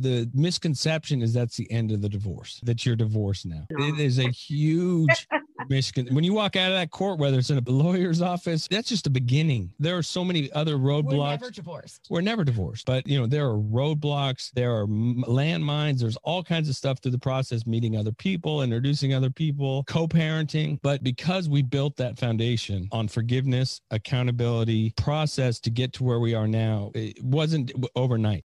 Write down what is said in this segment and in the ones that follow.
The misconception is that's the end of the divorce, that you're divorced now. It is a huge miscon. When you walk out of that court, whether it's in a lawyer's office, that's just the beginning. There are so many other roadblocks. We're roadblocks. never divorced. We're never divorced, but you know there are roadblocks, there are landmines, there's all kinds of stuff through the process, meeting other people, introducing other people, co-parenting. But because we built that foundation on forgiveness, accountability, process to get to where we are now, it wasn't overnight.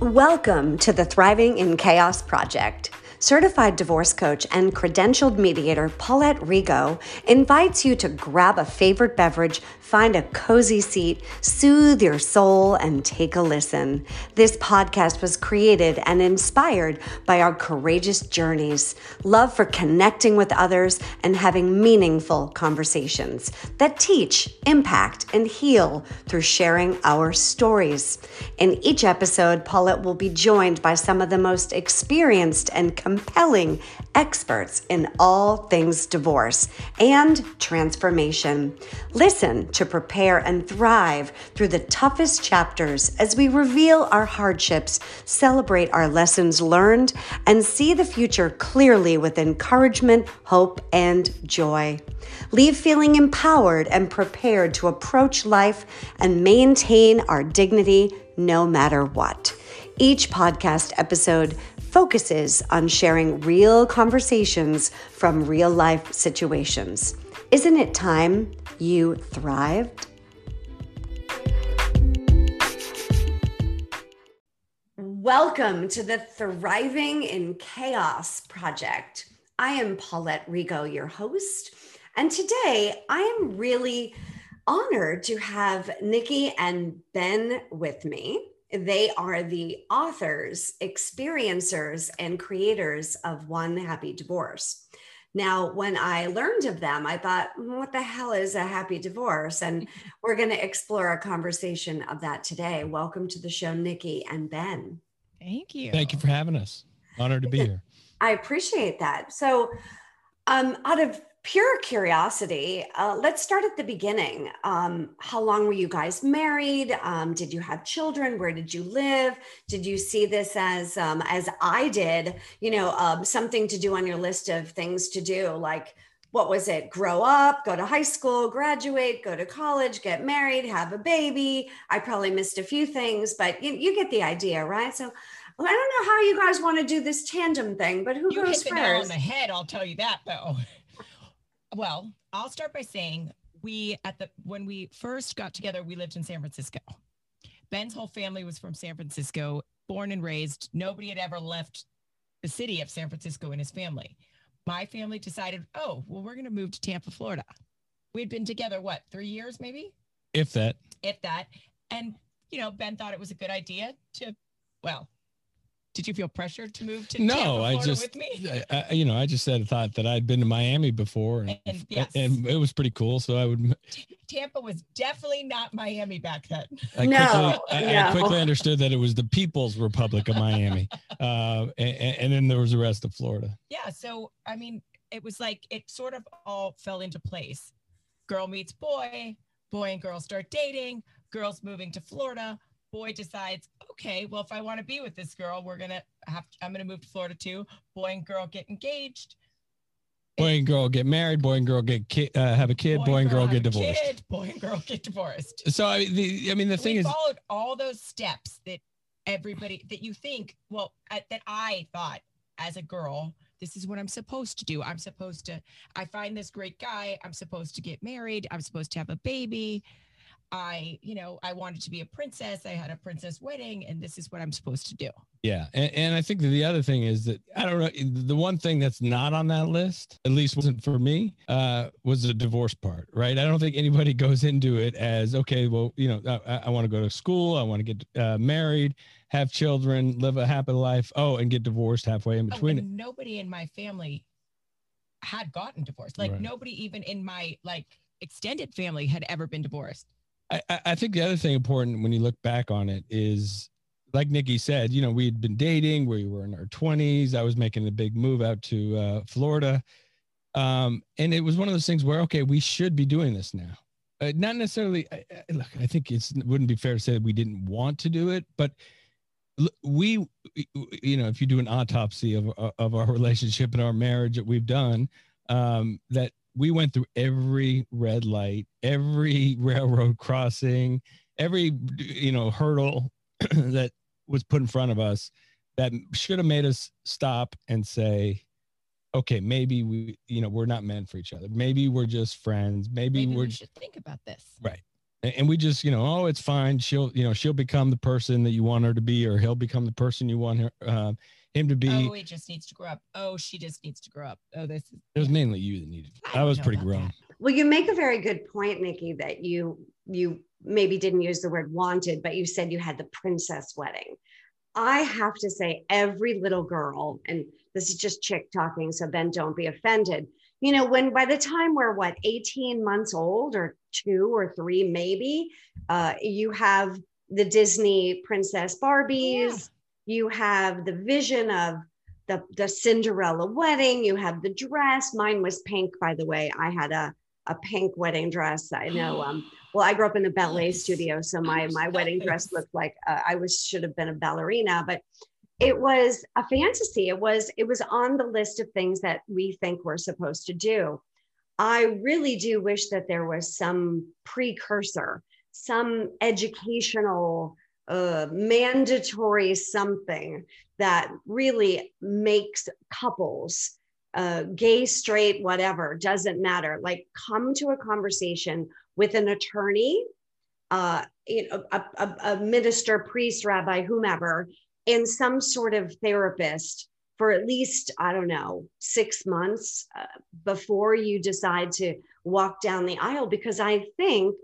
Welcome to the Thriving in Chaos Project. Certified divorce coach and credentialed mediator Paulette Rigo invites you to grab a favorite beverage, find a cozy seat, soothe your soul, and take a listen. This podcast was created and inspired by our courageous journeys, love for connecting with others, and having meaningful conversations that teach, impact, and heal through sharing our stories. In each episode, Paulette will be joined by some of the most experienced and compelling experts in all things divorce and transformation. Listen to prepare and thrive through the toughest chapters as we reveal our hardships, celebrate our lessons learned, and see the future clearly with encouragement, hope, and joy. Leave feeling empowered and prepared to approach life and maintain our dignity no matter what. Each podcast episode focuses on sharing real conversations from real life situations. Isn't it time you thrived? Welcome to the Thriving in Chaos Project. I am Paulette Rigo, your host, and today I am really honored to have Nikki and Ben with me. They are the authors, experiencers, and creators of One Happy Divorce. Now, when I learned of them, I thought, "Mm, what the hell is a happy divorce? And we're going to explore a conversation of that today. Welcome to the show, Nikki and Ben. Thank you. Thank you for having us. Honored to be here. I appreciate that. So, um, out of pure curiosity, uh, let's start at the beginning. Um, how long were you guys married? Um, did you have children? Where did you live? Did you see this as, um, as I did, you know, um, something to do on your list of things to do? Like, what was it? Grow up, go to high school, graduate, go to college, get married, have a baby. I probably missed a few things, but you, you get the idea, right? So, well, I don't know how you guys want to do this tandem thing, but who You goes hit the nail on first? the head. I'll tell you that though. Well, I'll start by saying we at the when we first got together, we lived in San Francisco. Ben's whole family was from San Francisco, born and raised. Nobody had ever left the city of San Francisco in his family. My family decided, oh, well, we're going to move to Tampa, Florida. We'd been together, what, three years maybe? If that, if that. And, you know, Ben thought it was a good idea to, well, did you feel pressured to move to no, Tampa, I just, with me? I, I- you know, I just said thought that I'd been to Miami before, and, And yes. and it was pretty cool. So I would Tampa was definitely not Miami back then. I No, quickly, I, I quickly understood that it was the People's Republic of Miami, uh, and, and then there was the rest of Florida. Yeah. So, I mean, it was like it sort of all fell into place. Girl meets boy, boy and girl start dating, girls moving to Florida. Boy decides, okay, well, if I want to be with this girl, we're going to have, I'm going to move to Florida too. Boy and girl get engaged. Boy and girl get married. Boy and girl get ki- uh, have a kid. Boy, and girl, have get divorced. kid, boy and girl get divorced. So I, the, I mean, the thing we is, followed all those steps that everybody that you think well I, that i thought as a girl this is what i'm supposed to do i'm supposed to i find this great guy i'm supposed to get married i'm supposed to have a baby i you know i wanted to be a princess i had a princess wedding and this is what i'm supposed to do yeah, and, and I think that the other thing is that I don't know. The one thing that's not on that list, at least wasn't for me, uh, was the divorce part. Right? I don't think anybody goes into it as okay. Well, you know, I, I want to go to school. I want to get uh, married, have children, live a happy life. Oh, and get divorced halfway in Oh, between and nobody in my family had gotten divorced like Right. nobody even in my like extended family had ever been divorced I, I think the other thing important when you look back on it is, like Nikki said, you know, we had been dating, we were in our 20s. I was making a big move out to uh, Florida. Um, and it was one of those things where, okay, we should be doing this now. uh, not necessarily. I, I, look, I think it's wouldn't be fair to say that we didn't want to do it, but we, you know, if you do an autopsy of of our relationship and our marriage that we've done, um, that we went through every red light, every railroad crossing, every you know hurdle that was put in front of us that should have made us stop and say okay maybe we you know we're not meant for each other. Maybe we're just friends. Maybe, maybe we're we should think about this. Right. And we just you know oh it's fine. She'll you know she'll become the person that you want her to be or he'll become the person you want her uh, him to be oh he just needs to grow up oh she just needs to grow up oh this is it was mainly you that needed I i, was pretty grown that. Well, you make a very good point, Nikki, that you you maybe didn't use the word wanted, but you said you had the princess wedding. I have to say, every little girl, and this is just chick talking, so then don't be offended. You know, when by the time we're what 18 months old or two or three, maybe, uh, you have the Disney princess Barbies, you have the vision of the, the Cinderella wedding, you have the dress. Mine was pink, by the way. I had a a pink wedding dress. I know. Um, well, I grew up in the ballet studio, so my my wedding dress looked like uh, I was should have been a ballerina, but it was a fantasy. It was it was on the list of things that we think we're supposed to do. I really do wish that there was some precursor, some educational, uh, mandatory something that really makes couples uh, gay, straight, whatever, doesn't matter. Like, come to a conversation with an attorney, uh, you know, a, a, a minister, priest, rabbi, whomever, and some sort of therapist for at least, I don't know, six months uh, before you decide to walk down the aisle. Because I think,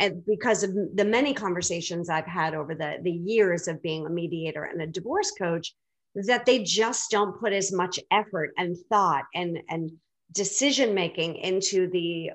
and because of the many conversations I've had over the, the years of being a mediator and a divorce coach, that they just don't put as much effort and thought and and decision making into the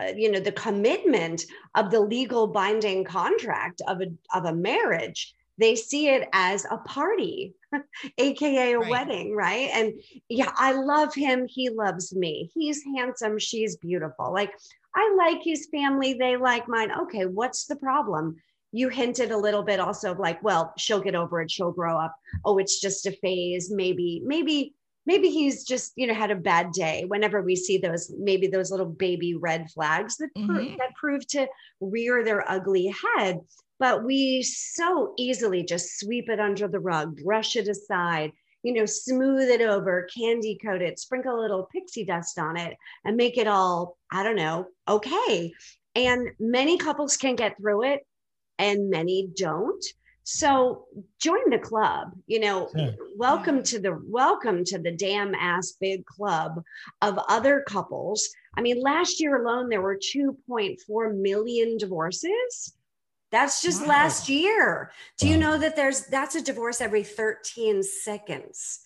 uh, you know the commitment of the legal binding contract of a of a marriage. They see it as a party aka a Right. wedding right? And yeah i love him. He loves me. He's handsome. She's beautiful. Like i like his family they like mine. Okay what's the problem? You hinted a little bit also of like well she'll get over it she'll grow up. Oh it's just a phase. Maybe maybe maybe he's just you know had a bad day. Whenever we see those maybe those little baby red flags that Mhm. that prove to rear their ugly head. But we so easily just sweep it under the rug brush it aside you know smooth it over candy coat it sprinkle a little pixie dust on it and make it all i don't know okay. And many couples can get through it and many don't. So join the club you know Sure. welcome to the welcome to the damn ass big club of other couples. I mean last year alone there were 2.4 million divorces that's just Wow. last year do you know that there's that's a divorce every 13 seconds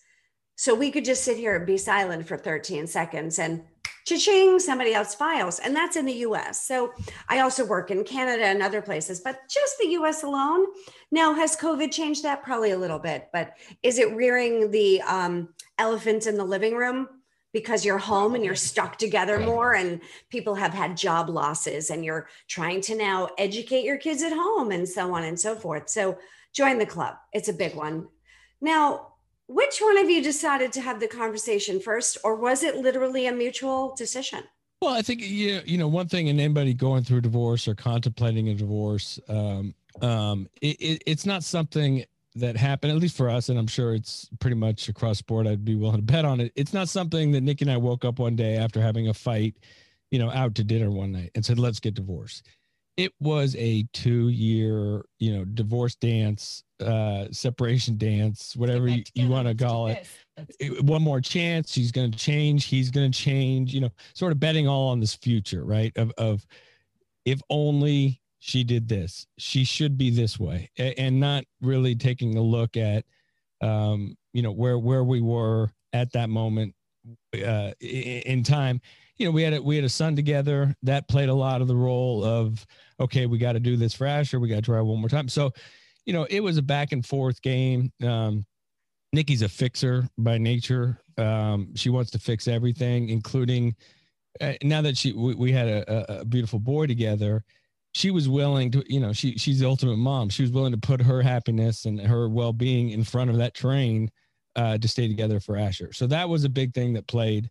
so we could just sit here and be silent for 13 seconds and cha-ching, somebody else files. And that's in the US. So I also work in Canada and other places, but just the US alone. Now, has COVID changed that? Probably a little bit, but is it rearing the um, elephant in the living room? Because you're home and you're stuck together more, and people have had job losses, and you're trying to now educate your kids at home and so on and so forth. So join the club. It's a big one. Now, which one of you decided to have the conversation first, or was it literally a mutual decision? Well, I think you you know one thing, in anybody going through a divorce or contemplating a divorce, um, um, it, it, it's not something that happened. At least for us, and I'm sure it's pretty much across board. I'd be willing to bet on it. It's not something that Nick and I woke up one day after having a fight, you know, out to dinner one night and said, "Let's get divorced." It was a two-year, you know, divorce dance, uh, separation dance, whatever you, you want to call it it- one more chance she's going to change he's going to change you know sort of betting all on this future right of of if only she did this. She should be this way. And not really taking a look at um you know where where we were at that moment uh in time. You know we had a we had a son together. That played a lot of the role of okay we got to do this for asher. We got to try one more time. So you know it was a back and forth game. Um Nikki's a fixer by nature. Um, she wants to fix everything, including uh, now that she we, we had a, a beautiful boy together, she was willing to you know she she's the ultimate mom. She was willing to put her happiness and her well being in front of that train uh, to stay together for Asher. So that was a big thing that played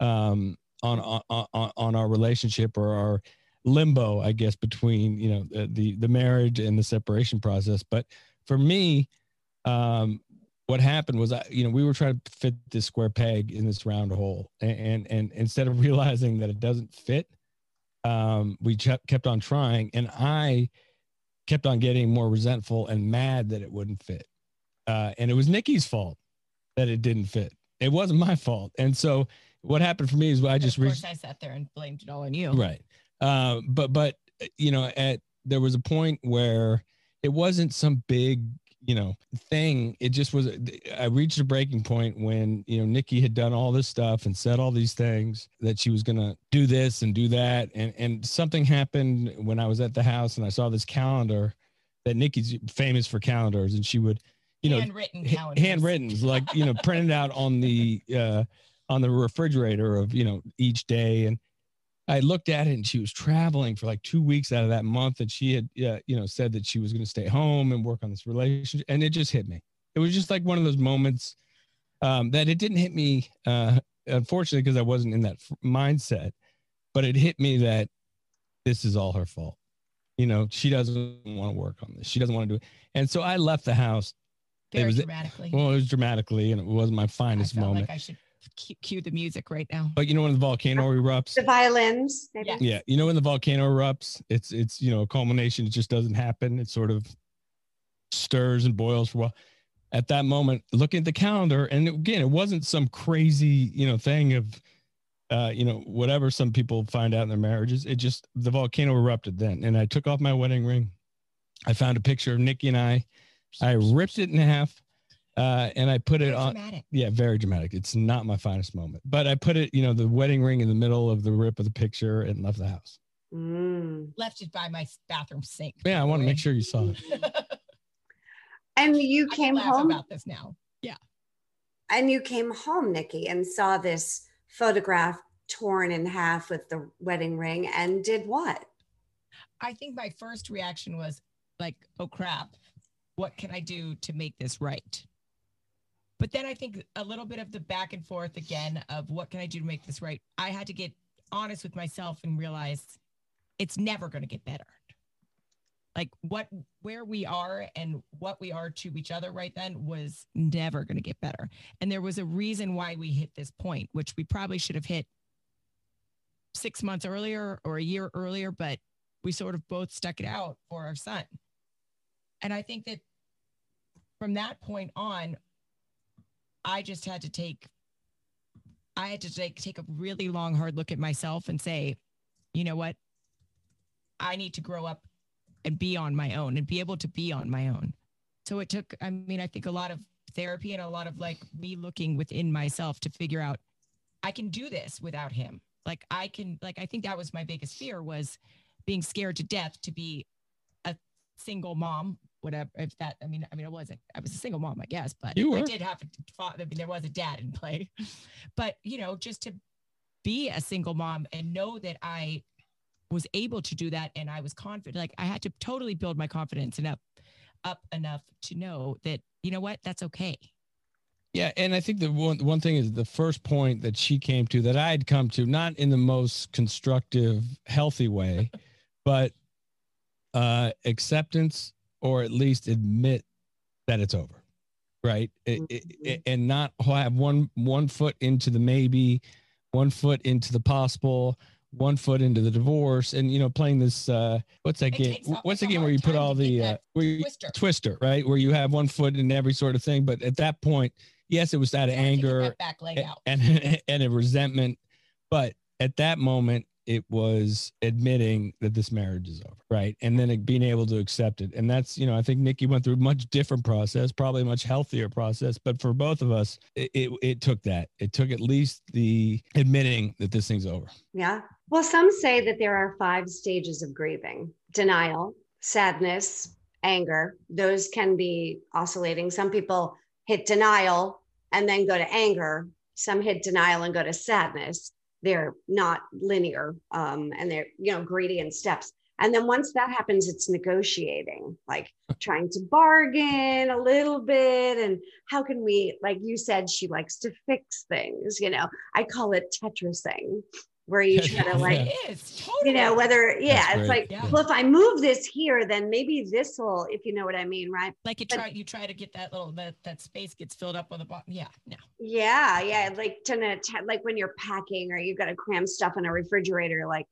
um, on, on on on our relationship or our limbo, I guess, between you know the the, the marriage and the separation process. But for me, um, what happened was I, you know, we were trying to fit this square peg in this round hole, and and, and instead of realizing that it doesn't fit, um, we kept on trying, and I kept on getting more resentful and mad that it wouldn't fit, uh, and it was Nikki's fault that it didn't fit. It wasn't my fault, and so what happened for me is I just of course I sat there and blamed it all on you, right? Uh, but but you know, at there was a point where it wasn't some big you know thing it just was i reached a breaking point when you know nikki had done all this stuff and said all these things that she was going to do this and do that and and something happened when i was at the house and i saw this calendar that nikki's famous for calendars and she would you know handwritten calendars. handwritten like you know printed out on the uh on the refrigerator of you know each day and I looked at it and she was traveling for like two weeks out of that month. And she had, uh, you know, said that she was going to stay home and work on this relationship. And it just hit me. It was just like one of those moments um, that it didn't hit me, uh, unfortunately, because I wasn't in that f- mindset, but it hit me that this is all her fault. You know, she doesn't want to work on this. She doesn't want to do it. And so I left the house. Very it was, dramatically. Well, it was dramatically, and it wasn't my finest moment. Like I should cue the music right now. But you know when the volcano erupts, the violins. Maybe? Yeah, you know when the volcano erupts, it's it's you know a culmination. It just doesn't happen. It sort of stirs and boils for a while. At that moment, looking at the calendar, and again, it wasn't some crazy you know thing of, uh, you know whatever some people find out in their marriages. It just the volcano erupted then, and I took off my wedding ring. I found a picture of Nikki and I. I ripped it in half uh, and I put very it on. Dramatic. Yeah, very dramatic. It's not my finest moment, but I put it, you know, the wedding ring in the middle of the rip of the picture and left the house. Mm. Left it by my bathroom sink. Yeah, I want to make sure you saw it. and you came home about this now. Yeah. And you came home, Nikki, and saw this photograph torn in half with the wedding ring and did what? I think my first reaction was like, oh crap, what can I do to make this right? But then I think a little bit of the back and forth again of what can I do to make this right? I had to get honest with myself and realize it's never going to get better. Like what where we are and what we are to each other right then was never going to get better. And there was a reason why we hit this point, which we probably should have hit six months earlier or a year earlier, but we sort of both stuck it out for our son. And I think that from that point on, I just had to take I had to take take a really long hard look at myself and say, you know what? I need to grow up and be on my own and be able to be on my own. So it took I mean I think a lot of therapy and a lot of like me looking within myself to figure out I can do this without him. Like I can like I think that was my biggest fear was being scared to death to be a single mom whatever if that i mean i mean i wasn't i was a single mom i guess but i did have a i mean there was a dad in play. But you know just to be a single mom and know that i was able to do that and i was confident like i had to totally build my confidence and up up enough to know that you know what that's okay. Yeah, and I think the one one thing is the first point that she came to that I had come to, not in the most constructive, healthy way, but uh, acceptance or at least admit that it's over right? It, it, mm-hmm. and not have one one foot into the maybe one foot into the possible one foot into the divorce. And you know playing this uh what's that it game? what's the game where you put all the uh where you, twister. twister right? Where you have one foot in every sort of thing. But at that point yes it was out of anger and, and and a resentment. But at that moment it was admitting that this marriage is over right? And then being able to accept it. And that's you know i think nikki went through a much different process probably a much healthier process. But for both of us it, it, it took that. It took at least the admitting that this thing's over. Yeah. Well some say that there are five stages of grieving. Denial sadness anger. Those can be oscillating. Some people hit denial and then go to anger. Some hit denial and go to sadness they're not linear um, and they're you know gradient steps. And then once that happens it's negotiating like trying to bargain a little bit and how can we like you said she likes to fix things you know. I call it tetrising where you try to like It is totally. you know whether yeah it's like Yeah. well if i move this here then maybe this will if you know what i mean right like you but- try you try to get that little that that space gets filled up with a bottom. Yeah, no. Yeah, yeah, like to like when you're packing or you've got to cram stuff in a refrigerator, like,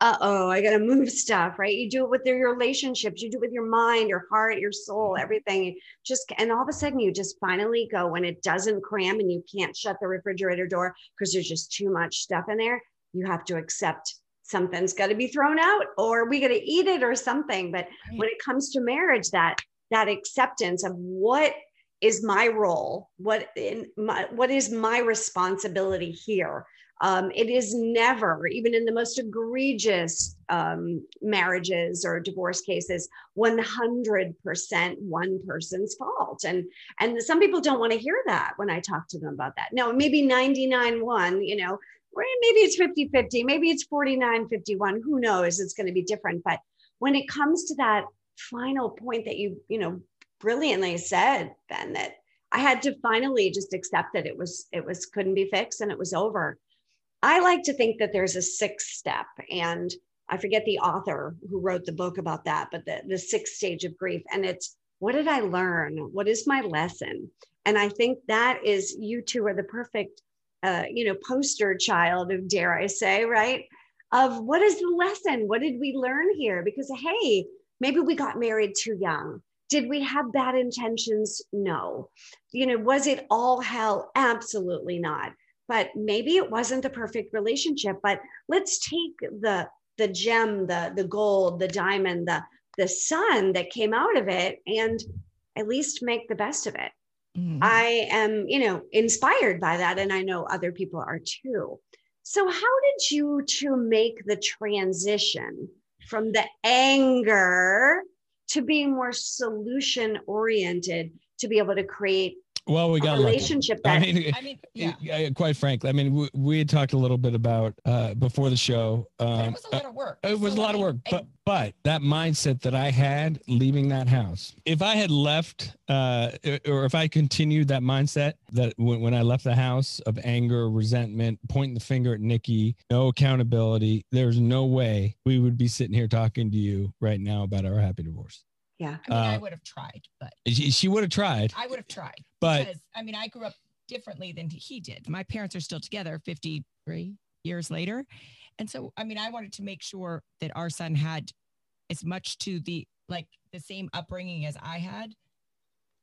uh oh, I got to move stuff, right? You do it with your relationships, you do it with your mind, your heart, your soul, everything. Just and all of a sudden, you just finally go when it doesn't cram and you can't shut the refrigerator door because there's just too much stuff in there. You have to accept something's got to be thrown out, or we got to eat it, or something. But when it comes to marriage, that that acceptance of what is my role what in my what is my responsibility here? Um, it is never even in the most egregious um, marriages or divorce cases 100% one person's fault. And and some people don't want to hear that when i talk to them about that. No maybe 99 1 you know maybe it's 50 50 maybe it's 49 51 who knows? It's going to be different. But when it comes to that final point that you you know brilliantly said ben that i had to finally just accept that it was it was couldn't be fixed and it was over i like to think that there's a sixth step. And i forget the author who wrote the book about that but the, the sixth stage of grief. And it's what did i learn? What is my lesson? And i think that is you two are the perfect uh, you know poster child of dare i say right of what is the lesson? What did we learn here? Because hey maybe we got married too young. Did we have bad intentions? No. You know was it all hell? Absolutely not. But maybe it wasn't the perfect relationship but let's take the the gem the the gold the diamond the the sun that came out of it and at least make the best of it Mhm. I am, you know, inspired by that. And I know other people are too. So, how did you two make the transition from the anger to being more solution oriented to be able to create Well, we a got lucky. relationship that I mean, I mean, yeah. yeah, quite frankly, I mean, we, we had talked a little bit about uh, before the show. But Um, it was a lot of work. it was a lot of work, I- but but that mindset that I had leaving that house, if I had left, uh, or if I continued that mindset that when, when I left the house of anger, resentment, pointing the finger at Nikki, no accountability, there's no way we would be sitting here talking to you right now about our happy divorce. Yeah I mean, I uh, would have tried, but She, she would have tried, I would have tried. but because I mean, I grew up differently than he did. My parents are still together 53 years later. And so, I mean, I wanted to make sure that our son had as much to the like the same upbringing as I had,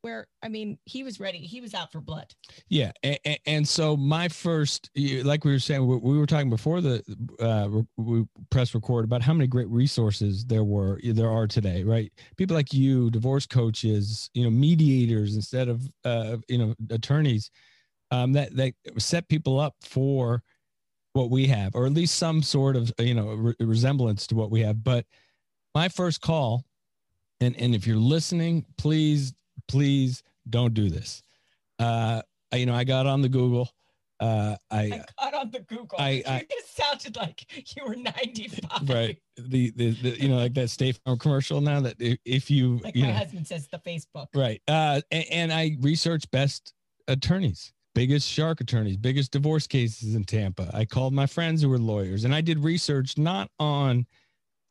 where I mean, he was ready, he was out for blood. Yeah, and, and so my first, like we were saying, we, we were talking before the uh, we press record about how many great resources there were, there are today, right? People like you, divorce coaches, you know, mediators instead of uh, you know attorneys, um, that that set people up for what we have, or at least some sort of you know re- resemblance to what we have. But my first call, and and if you're listening, please please don't do this. Uh, I- you know, I got on the Google. Uh, I I got on the Google. I- I- you just sounded like you were 95. right the, the the you know like that State Farm commercial now that if, if you Like you my know husband says, the Facebook. right uh and, and I researched best attorneys biggest shark attorneys biggest divorce cases in Tampa I called my friends who were lawyers and I did research not on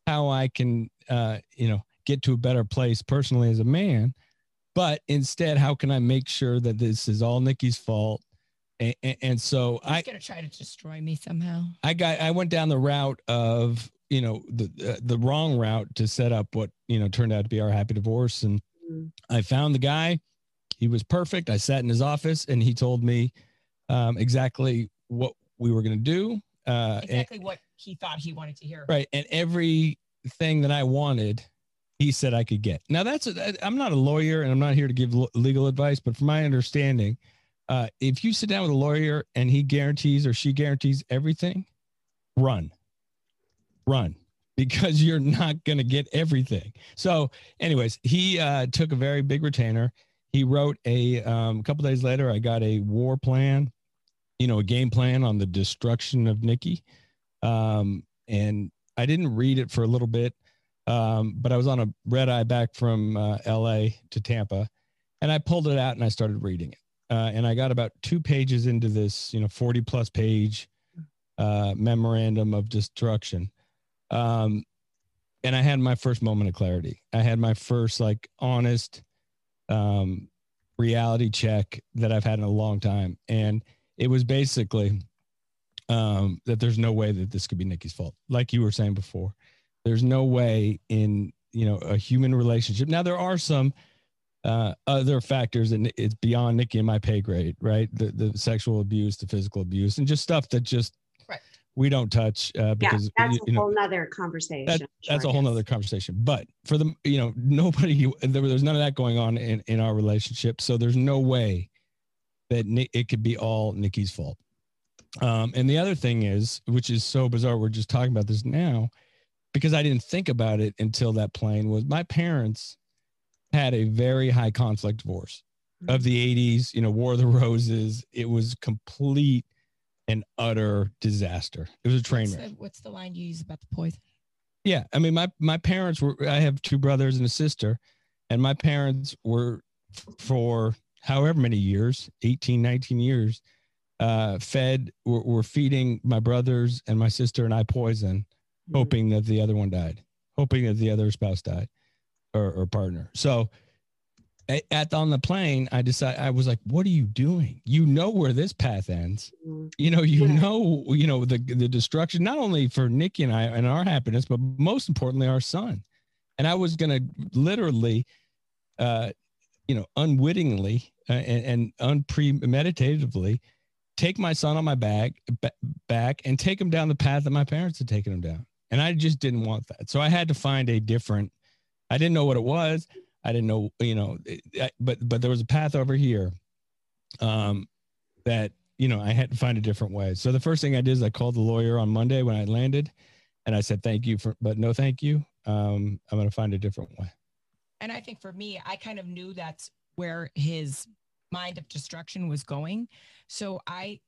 how I can uh you know get to a better place personally as a man but instead how can I make sure that this is all Nikki's fault and, and, and so He's I gonna try to destroy me somehow. I got I went down the route of you know the uh, the wrong route to set up what you know turned out to be our happy divorce and Mm. I found the guy he was perfect I sat in his office and he told me um, exactly what we were going to do uh, and- Exactly what he thought he wanted to hear. right and everything that I wanted he said I could get. Now that's I'm not a lawyer and I'm not here to give legal advice but from my understanding uh, if you sit down with a lawyer and he guarantees or she guarantees everything run. Run. Because you're not going to get everything. So anyways he uh, took a very big retainer. He wrote a um, couple days later i got a war plan you know, a game plan on the destruction of Nikki. Um, and I didn't read it for a little bit, um, but I was on a red eye back from uh, LA to Tampa, and I pulled it out and I started reading it. Uh, and I got about two pages into this, you know, 40 plus page uh, memorandum of destruction. Um, and I had my first moment of clarity. I had my first like honest um, reality check that I've had in a long time. And it was basically um, that there's no way that this could be Nikki's fault. Like you were saying before, there's no way in, you know, a human relationship. Now there are some uh, other factors and it's beyond Nikki and my pay grade, right? The, the sexual abuse, the physical abuse and just stuff that just we don't touch uh, because yeah, that's you, a whole nother conversation. That, that's a whole nother conversation. But for the you know nobody there, there's none of that going on in in our relationship, so there's no way that it could be all Nikki's fault. Um, and the other thing is, which is so bizarre, we're just talking about this now, because I didn't think about it until that plane was my parents had a very high conflict divorce mm-hmm. of the 80s, you know, War of the Roses. It was complete and utter disaster. It was a train what's wreck. The, what's the line you use about the poison? Yeah, I mean, my my parents were. I have two brothers and a sister, and my parents were for however many years 18 19 years uh fed were, were feeding my brothers and my sister and i poison mm-hmm. Hoping that the other one died hoping that the other spouse died or, or partner so at on the plane, I decided I was like, "What are you doing? You know where this path ends. Mm-hmm. You know, you yeah. know, you know the the destruction not only for Nikki and I and our happiness, but most importantly, our son." And I was gonna literally, uh, you know, unwittingly uh, and, and unpremeditatively take my son on my back back and take him down the path that my parents had taken him down. And I just didn't want that. So I had to find a different. I didn't know what it was. I didn't know, you know, but but there was a path over here, um, that you know I had to find a different way. So the first thing I did is I called the lawyer on Monday when I landed, and I said thank you for, but no thank you. Um, I'm going to find a different way. And I think for me, I kind of knew that's where his mind of destruction was going, so I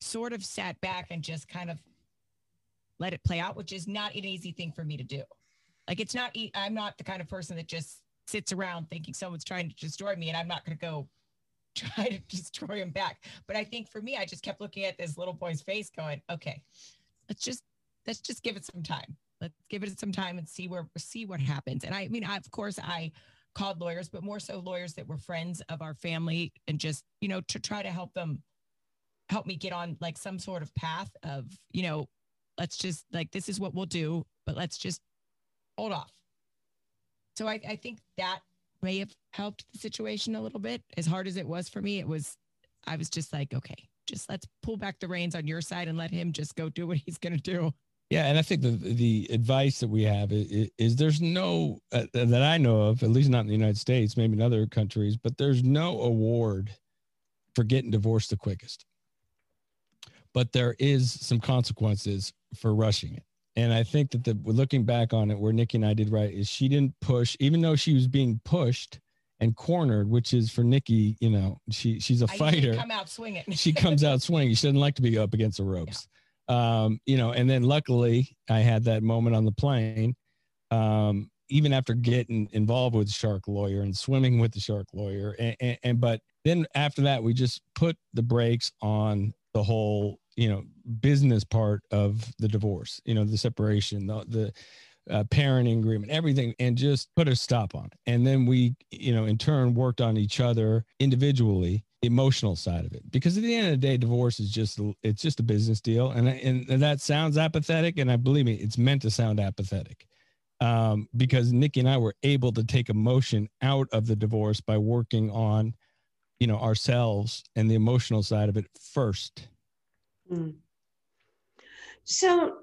sort of sat back and just kind of let it play out, which is not an easy thing for me to do. Like it's not, I'm not the kind of person that just sits around thinking someone's trying to destroy me and I'm not going to go try to destroy him back. But I think for me, I just kept looking at this little boy's face going, okay, let's just, let's just give it some time. Let's give it some time and see where, see what happens. And I, mean, I, of course I called lawyers, but more so lawyers that were friends of our family and just, you know, to try to help them help me get on like some sort of path of, you know, let's just like, this is what we'll do, but let's just hold off. So I, I think that may have helped the situation a little bit. As hard as it was for me, it was, I was just like, okay, just let's pull back the reins on your side and let him just go do what he's going to do. Yeah, and I think the the advice that we have is, is there's no uh, that I know of, at least not in the United States, maybe in other countries, but there's no award for getting divorced the quickest. But there is some consequences for rushing it. And I think that the looking back on it, where Nikki and I did right is she didn't push, even though she was being pushed and cornered, which is for Nikki, you know, she she's a I fighter. Come out swinging. she comes out swinging. She doesn't like to be up against the ropes. Yeah. Um, you know, and then luckily I had that moment on the plane. Um, even after getting involved with the shark lawyer and swimming with the shark lawyer, and, and, and but then after that we just put the brakes on the whole you know business part of the divorce you know the separation the the uh, parenting agreement everything and just put a stop on it. And then we you know in turn worked on each other individually emotional side of it. Because at the end of the day divorce is just it's just a business deal. And and, and that sounds apathetic and i believe me it's meant to sound apathetic. Um, because nikki and i were able to take emotion out of the divorce by working on you know ourselves and the emotional side of it first Mm. So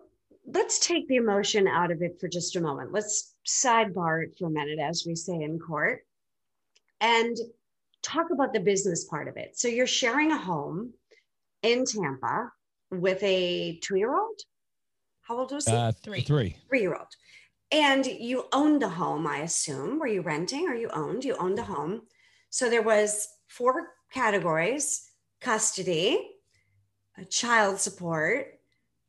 let's take the emotion out of it for just a moment. Let's sidebar it for a minute, as we say in court, and talk about the business part of it. So you're sharing a home in Tampa with a two year old. How old was he? Uh, three. Three. Three year old. And you owned the home, I assume. Were you renting or you owned? You owned the home. So there was four categories custody, child support,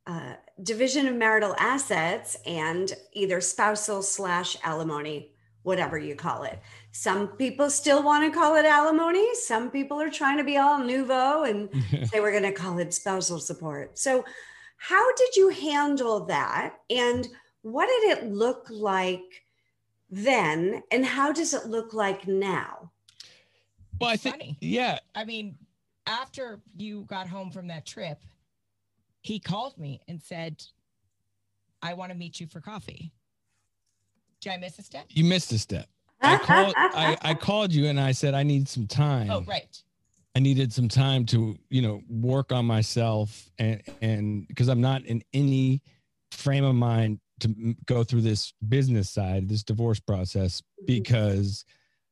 uh, division of marital assets, and either spousal slash alimony, whatever you call it. Some people still want to call it alimony. Some people are trying to be all nouveau and say we're going to call it spousal support. So, how did you handle that? And what did it look like then? And how does it look like now? Well, I think, funny. yeah, I mean, after you got home from that trip, he called me and said, I want to meet you for coffee. Did I miss a step? you missed a step. I called, I, I called you and I said, I need some time. Oh, right. I needed some time to, you know, work on myself and, and because I'm not in any frame of mind to go through this business side, this divorce process, Mm-hmm. because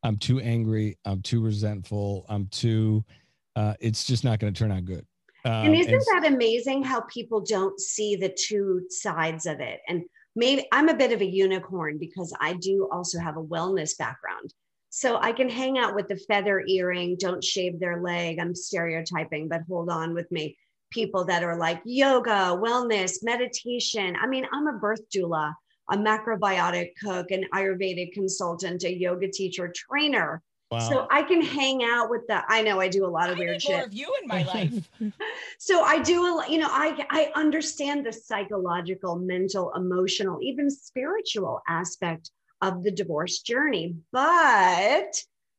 I'm too angry. I'm too resentful. I'm too, uh, it's just not going to turn out good. Um, and isn't and- that amazing how people don't see the two sides of it? And maybe I'm a bit of a unicorn because I do also have a wellness background. So I can hang out with the feather earring, don't shave their leg. I'm stereotyping, but hold on with me. People that are like yoga, wellness, meditation. I mean, I'm a birth doula, a macrobiotic cook, an Ayurvedic consultant, a yoga teacher, trainer. wow. So I can hang out with the, I know I do a lot I of weird need shit more of you in my life. so i do a lo- you know i i understand the psychological mental emotional even spiritual aspect of the divorce journey but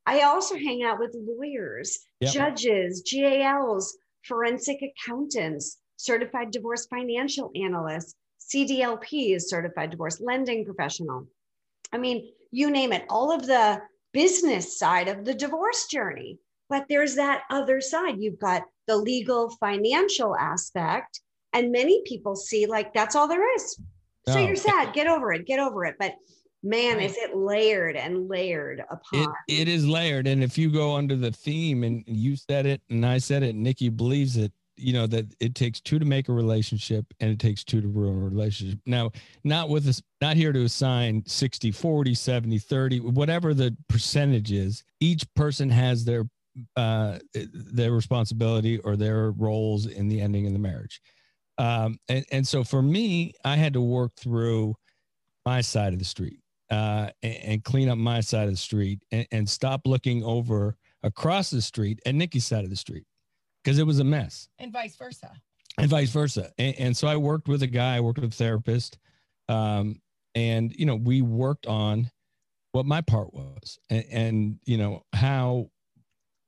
i also hang out with lawyers Yep. judges GALs forensic accountants certified divorce financial analysts CDLPs certified divorce lending professional. I mean you name it all of the business side of the divorce journey. But there's that other side. You've got the legal financial aspect and many people see like that's all there is. So you're sad. Get over it. Get over it. But man is it layered and layered it, upon. It is layered. And if you go under the theme and you said it and i said it nikki believes it you know that it takes two to make a relationship and it takes two to ruin a relationship. Now not with us not here to assign 60 40 70 30 whatever the percentage is each person has their uh their responsibility or their roles in the ending of the marriage. Um and, and so for me i had to work through my side of the street uh, and, and clean up my side of the street and, and stop looking over across the street at Nikki's side of the street because it was a mess and vice versa. and vice versa. And, and so I worked with a guy, I worked with a therapist, um, and you know we worked on what my part was and, and you know how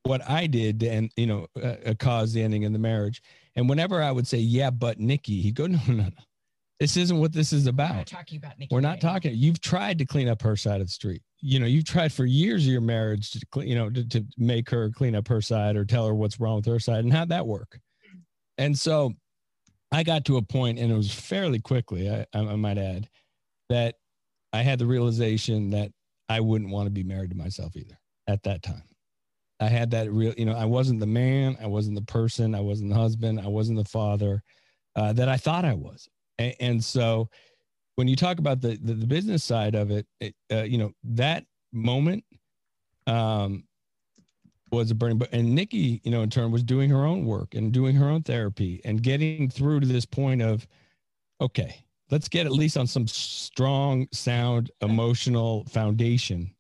what I did and you know uh, uh, caused the ending of the marriage. And whenever I would say, "Yeah, but Nikki," he'd go, "No, no, no, this isn't what this is about. We're about." not talking about Nikki. We're not right now. talking. You've tried to clean up her side of the street. You know, you've tried for years of your marriage to, cle- you know, to, to make her clean up her side or tell her what's wrong with her side. And how'd that work? And so I got to a point, and it was fairly quickly, I, I I might add, that I had the realization that I wouldn't want to be married to myself either at that time. I had that real, you know, I wasn't the man, I wasn't the person, I wasn't the husband, I wasn't the father uh, that I thought I was. And, and so when you talk about the, the, the business side of it, it uh, you know, that moment um, was a burning, but, and Nikki, you know, in turn was doing her own work and doing her own therapy and getting through to this point of, okay, let's get at least on some strong, sound, emotional foundation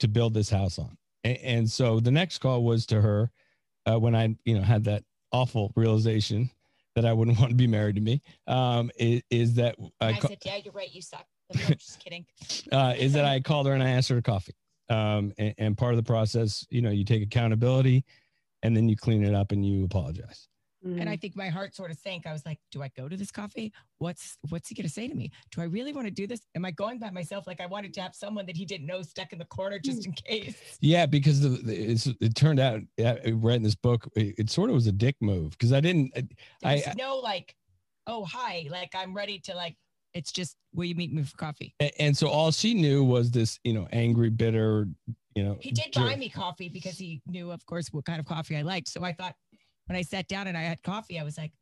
to build this house on. And, and so the next call was to her uh, when I, you know, had that awful realization that I wouldn't want to be married to me. Um, is, is that I, I, said, yeah, you're right. You suck. I'm just kidding. uh, is that I called her and I asked her to coffee. Um, and, and part of the process, you know, you take accountability and then you clean it up and you apologize. And I mm. think my heart sort of sank. I was like, do I go to this coffee? What's what's he gonna say to me? Do I really want to do this? Am I going by myself? Like I wanted to have someone that he didn't know stuck in the corner just mm. in case. Yeah, because the, the, it's, it turned out, yeah, I read in this book, it, it sort of was a dick move because I didn't, There I- was no like, oh hi, like I'm ready to like. It's just, will you meet me for coffee? a- and so all she knew was this, you know, angry, bitter, you know. He did jerk. buy me coffee because he knew, of course, what kind of coffee I liked. So I thought when I sat down and I had coffee, I was like,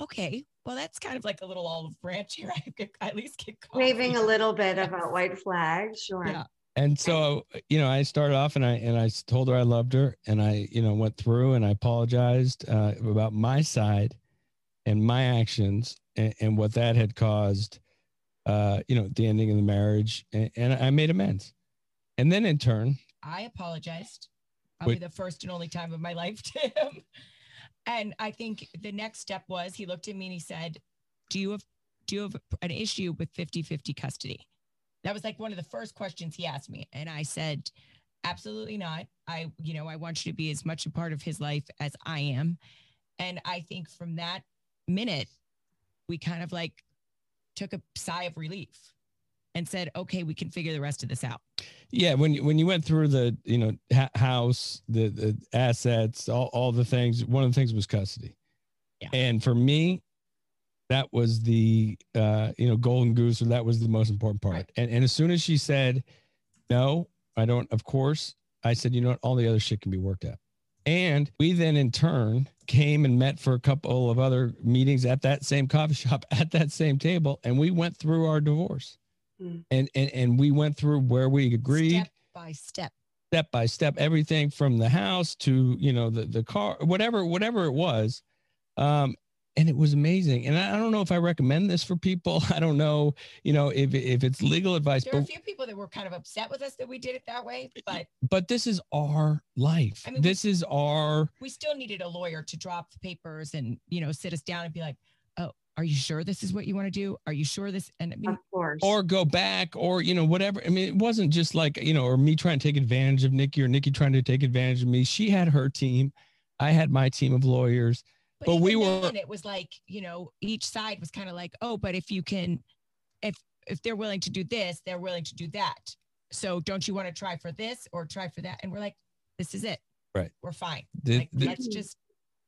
okay, well that's kind of like a little olive branch here. I could at least get coffee. waving a little bit of a white flag sure Yeah. And so, you know, I started off and I and I told her I loved her, and I, you know, went through and I apologized uh, about my side and my actions and, and what that had caused, uh, you know, the ending of the marriage, and, and I made amends. And then in turn, I apologized. Probably Wait. the first and only time of my life to him. And I think the next step was he looked at me and he said, Do you have do you have an issue with 50-50 custody? That was like one of the first questions he asked me. And I said, Absolutely not. I, you know, I want you to be as much a part of his life as I am. And I think from that minute, we kind of like took a sigh of relief and said, okay, we can figure the rest of this out. yeah, when you, when you went through the, you know, ha- house, the, the assets, all, all the things, one of the things was custody. Yeah. And for me, that was the, uh, you know, golden goose, or that was the most important part. Right. And, and as soon as she said, no, I don't, of course, I said, you know what, all the other shit can be worked out. And we then in turn came and met for a couple of other meetings at that same coffee shop at that same table. And we went through our divorce. Mm. And, and and we went through where we agreed Step by step. step by step, everything from the house to, you know, the the car, whatever, whatever it was. Um, and it was amazing. And I, I don't know if I recommend this for people. I don't know, you know, if if it's legal advice, There were a but few people that were kind of upset with us that we did it that way, but but this is our life. I mean, we- this is our we still needed a lawyer to drop the papers and, you know, sit us down and be like, are you sure this is what you want to do? Are you sure this? And I mean, Of course. or go back or you know whatever i mean it wasn't just like you know or me trying to take advantage of nikki or nikki trying to take advantage of me she had her team i had my team of lawyers but even we were- then, it was like, you know, each side was kind of like, oh, but if you can, if, if they're willing to do this, they're willing to do that. So don't you want to try for this or try for that? And we're like, this is it. Right. We're fine. The- like, the- let's just,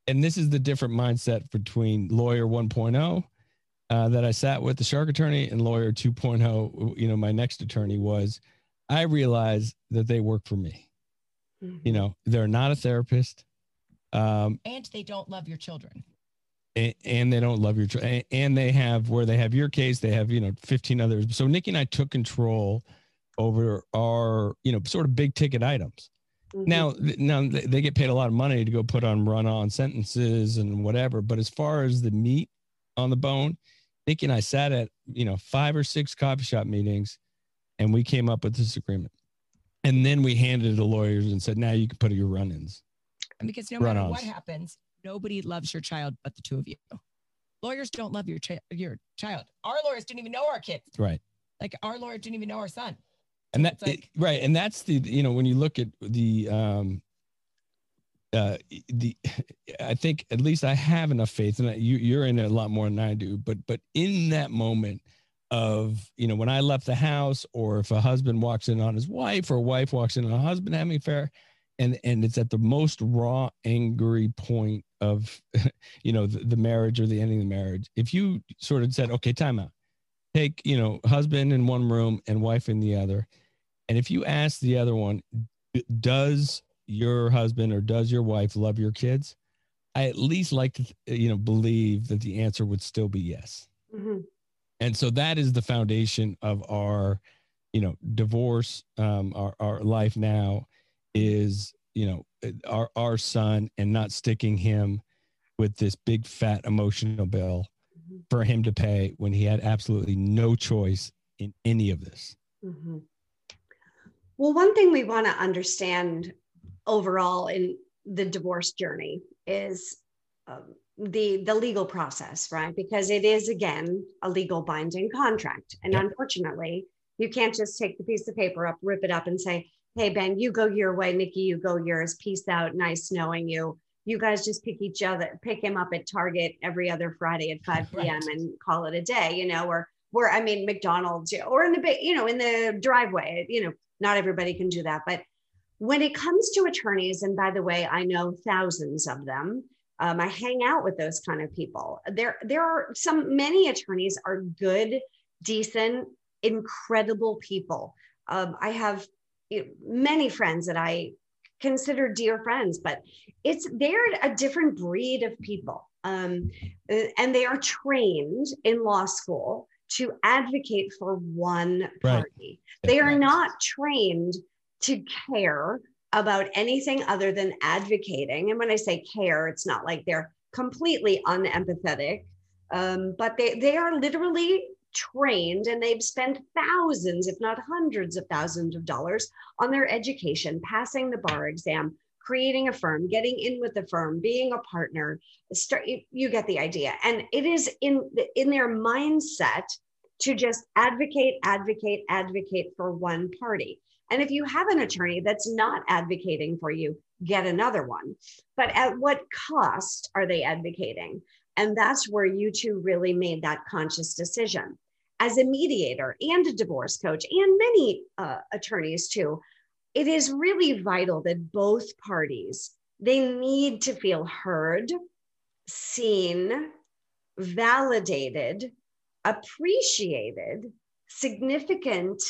and this is the different mindset between lawyer 1.0 uh, that I sat with the shark attorney and lawyer 2.0. You know, my next attorney was, I realized that they work for me. Mhm. You know, they're not a therapist, um, and they don't love your children. and, and they don't love your, ch- and, and they have where they have your case, they have you know 15 others. So Nikki and I took control over our you know sort of big ticket items. Mhm. Now, now they get paid a lot of money to go put on run-on sentences and whatever. But as far as the meat on the bone, Nikki and I sat at you know five or six coffee shop meetings, and we came up with this agreement. And then we handed it to lawyers and said, "Now you can put your run-ins." And because no matter what happens, nobody loves your child but the two of you. Lawyers don't love your chi- your child. Our lawyers didn't even know our kids. Right. Like our lawyer didn't even know our son. And that like- it- right and that's the you know when you look at the um uh the i think at least i have enough faith and you you're in it a lot more than i do but but in that moment of you know when i left the house or if a husband walks in on his wife or a wife walks in on a husband having an affair and and it's at the most raw angry point of you know the, the marriage or the ending of the marriage if you sort of said okay time out. Take you know husband in one room and wife in the other and if you ask the other one does your husband or does your wife love your kids i at least like to you know believe that the answer would still be yes Mhm. and so that is the foundation of our you know divorce um our, our life now is you know our our son and not sticking him with this big fat emotional bill Mhm. for him to pay when he had absolutely no choice in any of this Mhm. Well, one thing we want to understand overall in the divorce journey is um, the the legal process, right? Because it is again a legal binding contract, and Yep. unfortunately, you can't just take the piece of paper up, rip it up, and say, "Hey, Ben, you go your way, Nikki, you go yours. Peace out. Nice knowing you." You guys just pick each other, pick him up at Target every other Friday at 5 p.m. Right. and call it a day, you know, or where I mean McDonald's or in the you know in the driveway, you know, not everybody can do that, but when it comes to attorneys, and by the way, I know thousands of them. Um, I hang out with those kind of people. There, there are some many attorneys are good, decent, incredible people. Um, I have you know, many friends that I consider dear friends, but it's they're a different breed of people, um, uh, and they are trained in law school to advocate for one party. Right. They are not trained to care about anything other than advocating. And when I say care, it's not like they're completely unempathetic, um, but they, they are literally trained and they've spent thousands, if not hundreds of thousands of dollars on their education, passing the bar exam, creating a firm, getting in with the firm, being a partner. Start, you, you get the idea. And it is in, in their mindset to just advocate, advocate, advocate for one party. And if you have an attorney that's not advocating for you, get another one. But at what cost are they advocating? And that's where you two really made that conscious decision. As a mediator and a divorce coach, and many uh, attorneys too, it is really vital that both parties they need to feel heard, seen, validated, appreciated, significant,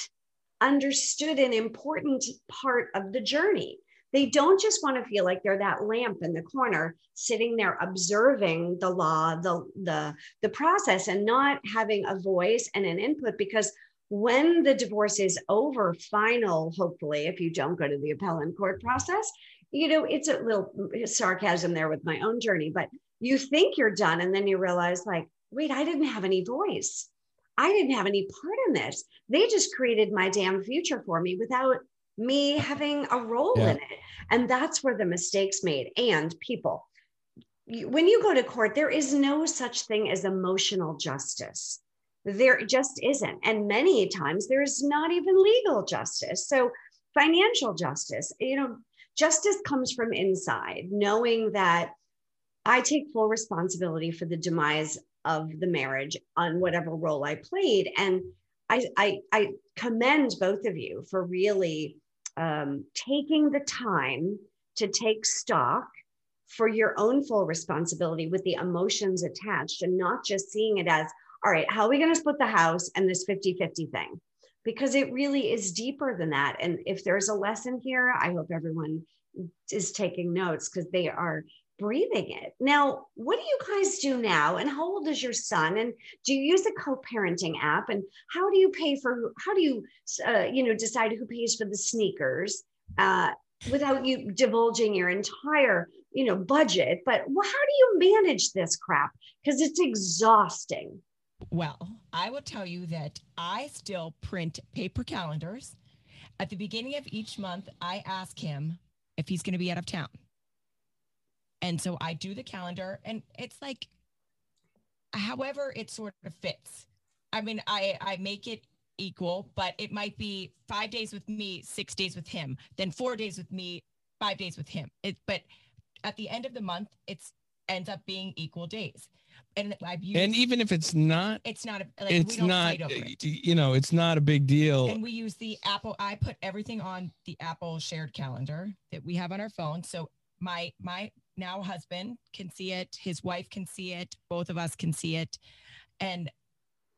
understood, and important part of the journey. They don't just want to feel like they're that lamp in the corner sitting there observing the law, the, the, the process, and not having a voice and an input because when the divorce is over, final, hopefully, if you don't go to the appellate court process, you know, it's a little sarcasm there with my own journey, but you think you're done and then you realize, like, wait, I didn't have any voice. I didn't have any part in this. They just created my damn future for me without me having a role yeah. in it. And that's where the mistakes made. And people, when you go to court, there is no such thing as emotional justice. There just isn't. And many times there's not even legal justice. So, financial justice, you know, justice comes from inside, knowing that I take full responsibility for the demise of the marriage on whatever role I played. And I, I, I commend both of you for really um, taking the time to take stock for your own full responsibility with the emotions attached and not just seeing it as, all right, how are we going to split the house and this 50 50 thing? Because it really is deeper than that. And if there's a lesson here, I hope everyone is taking notes because they are breathing it. Now, what do you guys do now? And how old is your son? And do you use a co-parenting app? And how do you pay for? How do you, uh, you know, decide who pays for the sneakers uh, without you divulging your entire, you know, budget? But how do you manage this crap? Because it's exhausting. Well, I will tell you that I still print paper calendars. At the beginning of each month, I ask him if he's going to be out of town. And so I do the calendar and it's like, however it sort of fits. I mean, I, I make it equal, but it might be five days with me, six days with him, then four days with me, five days with him. It, but at the end of the month, it's ends up being equal days. And I've used, and even if it's not, it's not, a, like, it's not, it. you know, it's not a big deal. And we use the Apple, I put everything on the Apple shared calendar that we have on our phone. So my, my now husband can see it, his wife can see it, both of us can see it. And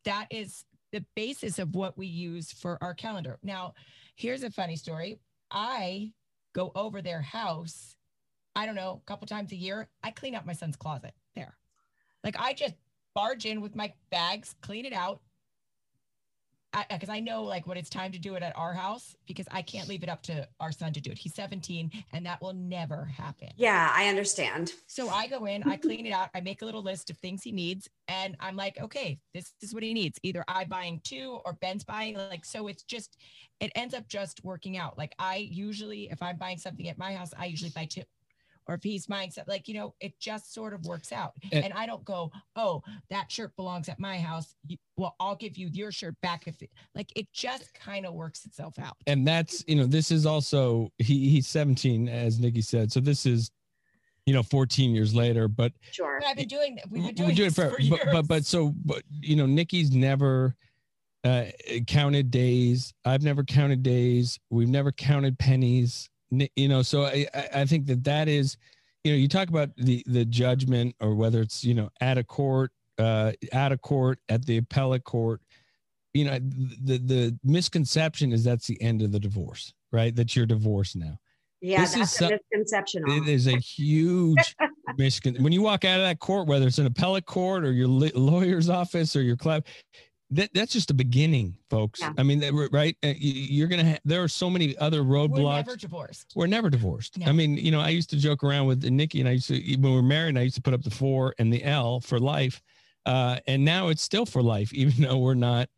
that is the basis of what we use for our calendar. Now, here's a funny story. I go over their house, I don't know, a couple times a year. I clean out my son's closet. Like I just barge in with my bags, clean it out, because I, I, know like when it's time to do it at our house because I can't leave it up to our son to do it. He's 17 and that will never happen. Yeah, I understand. So I go in, I clean it out, I make a little list of things he needs, and I'm like, okay, this is what he needs. Either I buying two or Ben's buying. Like, so it's just it ends up just working out. Like I usually, if I'm buying something at my house, I usually buy two or if he's mindset like you know it just sort of works out. And, and i don't go oh that shirt belongs at my house. You, well i'll give you your shirt back if it, like it just kind of works itself out. And that's you know this is also he he's 17 as nikki said so this is you know 14 years later but sure. But i've been doing we've been doing, we do it for, for but, but but so but you know nikki's never uh, counted days. I've never counted days. We've never counted pennies you know so i i think that that is you know you talk about the the judgment or whether it's you know at a court uh out of court at the appellate court you know the the misconception is that's the end of the divorce right? That you're divorced now. Yeah this that's is a misconception. it is a huge miscon when you walk out of that court whether it's an appellate court or your lawyer's office or your club that that's just the beginning, folks. Yeah. I mean, that- right? Uh, You're gonna. Ha- there are so many other roadblocks. We're never divorced. We're never divorced. No. I mean, you know, I used to joke around with Nikki, and I used to when we were married, I used to put up the four and the L for life, uh, and now it's still for life, even though we're not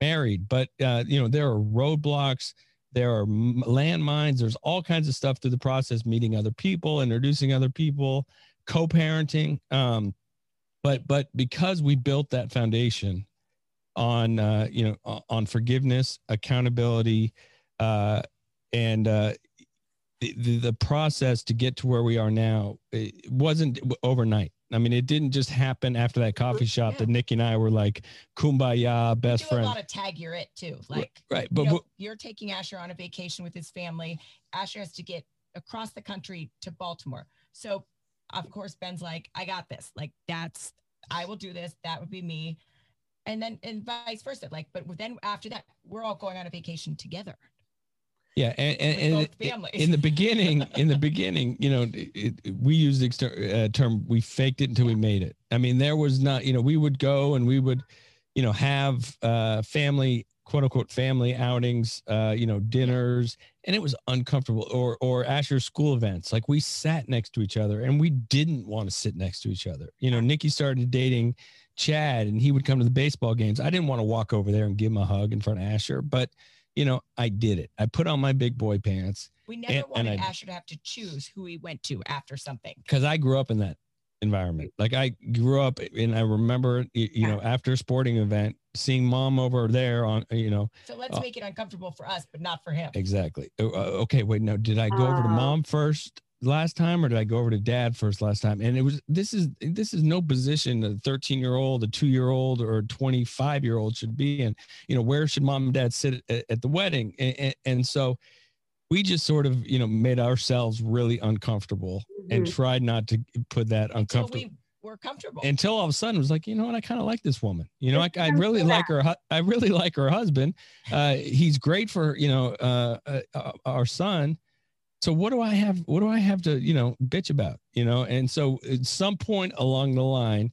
married. But uh, you know, there are roadblocks, there are landmines, there's all kinds of stuff through the process, meeting other people, introducing other people, co-parenting. Um, but but because we built that foundation on uh, you know on forgiveness, accountability, uh, and uh, the, the process to get to where we are now it wasn't overnight. I mean, it didn't just happen after that coffee shop Yeah. that Nikki and I were like kumbaya, best do friends. a lot of tag you're it too. Like right, but but you wh- you're taking Asher on a vacation with his family. Asher has to get across the country to Baltimore. So of course Ben's like, I got this. Like that's I will do this. That would be me. And then and vice versa. Like, but then after that, we're all going on a vacation together. yeah, and, and, and in the beginning, in the beginning, you know, it, it- we used the exter- uh, term "we faked it until we made it." I mean, there was not, you know, we would go and we would, you know, have uh, family, quote unquote, family outings, uh, you know, dinners, and it was uncomfortable. Or or Asher's school events, like we sat next to each other and we didn't want to sit next to each other. You know, Nikki started dating Chad, and he would come to the baseball games. I didn't want to walk over there and give him a hug in front of Asher, but you know, I did it. I put on my big boy pants we never and- and wanted I- Asher to have to choose who he went to after something. because I grew up in that environment. Like I grew up and I remember, you, you know, after a sporting event, seeing mom over there on, you know, So let's Oh. make it uncomfortable for us, but not for him. exactly. Uh, uh, okay, wait, no, did I go over to Oh. mom first last time or did I go over to dad first last time? And it was, this is, this is no position a 13 year old, a two year old or 25 year old should be in, you know, where should mom and dad sit at, at the wedding? And, and, and so we just sort of, you know, made ourselves really uncomfortable and Mhm. tried not to put that uncomfortable we were comfortable. until all of a sudden it was like, you know what, I kind of like this woman. You know, I, I really like her. I really like her husband. Uh, he's great for you know uh, uh, uh, our son. So what do I have? What do I have to you know bitch about? You know, and so at some point along the line,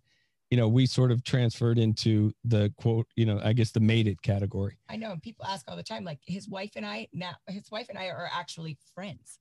you know, we sort of transferred into the quote, you know, I guess the made it category. I know, and people ask all the time, like his wife and I now, his wife and I are actually friends.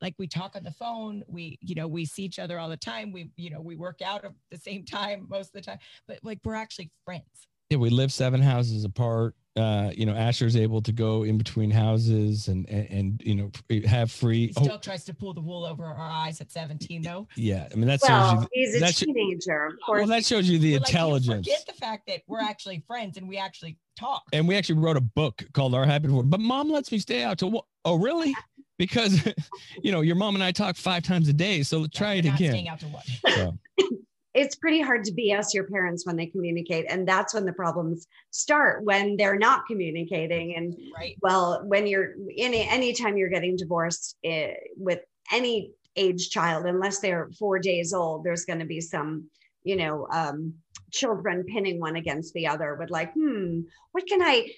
Like we talk on the phone, we, you know, we see each other all the time. We, you know, we work out at the same time most of the time, but like we're actually friends. Yeah, we live seven houses apart. Uh, you know, Asher's able to go in between houses and and, and you know have free. He oh, still tries to pull the wool over our eyes at 17, though. yeah, I mean that shows you. Well, the- he's a that should- teenager, of. Well, that shows you the But, like, you intelligence. forget the fact that we're actually friends and we actually talk. and we actually wrote a book called Our Happy Divorce. But mom lets me stay out till what? Oh, really? Because you know your mom and I talk five times a day. So try Yeah, it not again. Staying out to watch. So, it's pretty hard to BS your parents when they communicate. And that's when the problems start when they're not communicating. And Right. well, when you're any anytime you're getting divorced eh, with any age child, unless they're four days old, there's going to be some, you know, um, children pinning one against the other with like, hmm, what can I,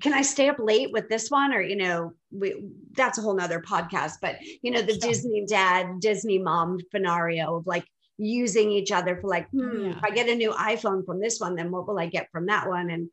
can I stay up late with this one? Or, you know, we, that's a whole nother podcast, but you know, the. Disney dad, Disney mom scenario of like using each other for like, hmm, Yeah. if I get a new iPhone from this one, then what will I get from that one? And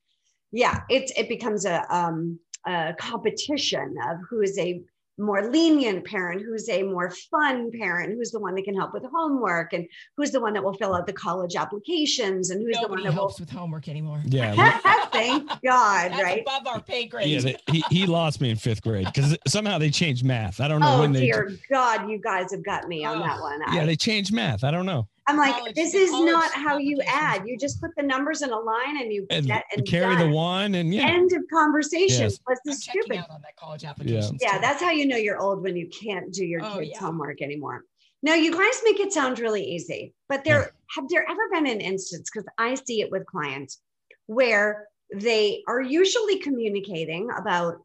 yeah, it's, it becomes a, um, a competition of who is a more lenient parent, who's a more fun parent, who's the one that can help with homework, and who's the one that will fill out the college applications, and who's Nobody the one that will. helps with homework anymore. yeah, Thank God, That's right? above our pay grade. yeah. they- he he lost me in fifth grade because somehow they changed math. I don't know Oh when they. Oh dear God, you guys have got me on Oh, that one. Yeah, I, they changed math. I don't know. I'm like, college- this is college not how you add. You just put the numbers in a line and you And, get and carry done. the one and yeah. End of conversation. Yes. What's this stupid? out on that college application. Yeah, that's how you know you're old when you can't do your Oh, kids' yeah. homework anymore. No, you guys make it sound really easy, but there have there ever been an instance because I see it with clients where they are usually communicating about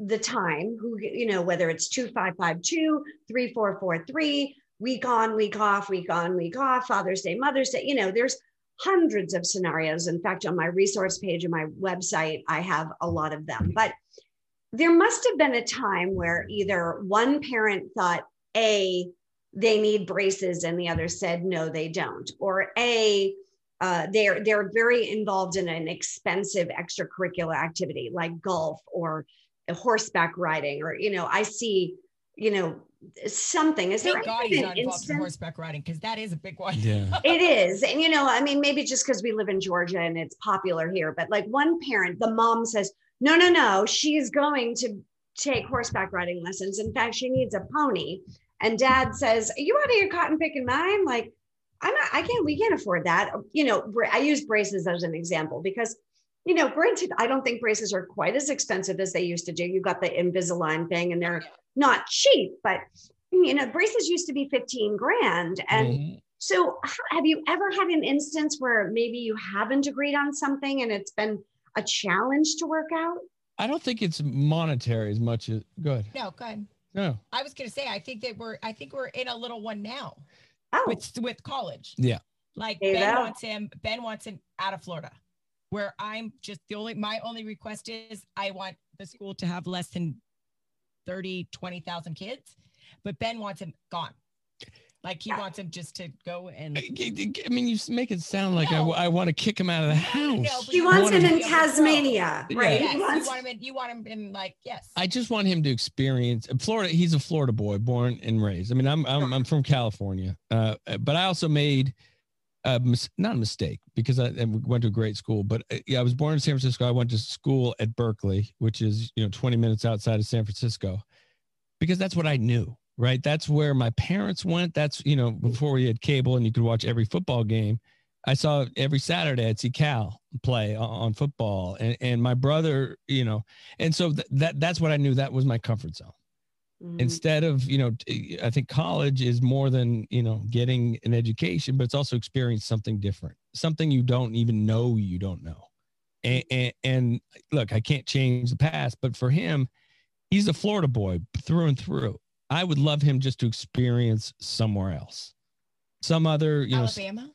the time who you know whether it's 2552 3443 week on week off week on week off father's day mother's day you know there's hundreds of scenarios. In fact on my resource page of my website i have a lot of them. But there must have been a time where either one parent thought a they need braces and the other said no they don't or a uh, they're they're very involved in an expensive extracurricular activity like golf or horseback riding or you know i see you know something. Is Thank there God an he's not involved in horseback riding because that is a big one. Yeah. it is and you know i mean maybe just because we live in georgia and it's popular here but like one parent the mom says no no no she's going to take horseback riding lessons. In fact she needs a pony. And dad says are you out of your cotton picking mind like i'm not i can't we can't afford that. You know i use braces as an example because you know granted i don't think braces are quite as expensive as they used to do you got the invisalign thing and they're not cheap but you know braces used to be 15 grand and Mhm. so, have you ever had an instance where maybe you haven't agreed on something and it's been a challenge to work out? I don't think it's monetary as much as good. No, go ahead. No. I was gonna say I think that we're I think we're in a little one now Oh, with with college. Yeah. Like There Ben go. wants him. Ben wants him out of Florida, where I'm just the only my only request is I want the school to have less than 30, 20,000 kids, but Ben wants him gone. Like he wants him just to go and I, I mean, you make it sound like No. I, want to kick him out of the house. but he wants want him him in to be able to grow. Tasmania, Yeah. right? yes, He you want him in you want him in like yes. I just want him to experience Florida. He's a Florida boy, born and raised. I mean, I'm I'm, I'm from California, uh, but I also made a mis- not a mistake because I we went to a great school. But uh, yeah, I was born in San Francisco. I went to school at Berkeley, which is you know 20 minutes outside of San Francisco, because that's what I knew. Right, that's where my parents went. That's you know before we had cable and you could watch every football game. I saw every Saturday I'd see Cal play on, on football, and and my brother, you know, and so th- that that's what I knew. That was my comfort zone. Mm, Instead of you know, I think college is more than you know getting an education, but it's also experience something different, something you don't even know you don't know. And, and, and look, I can't change the past, but for him, he's a Florida boy through and through. I would love him just to experience somewhere else, some other you know, Alabama.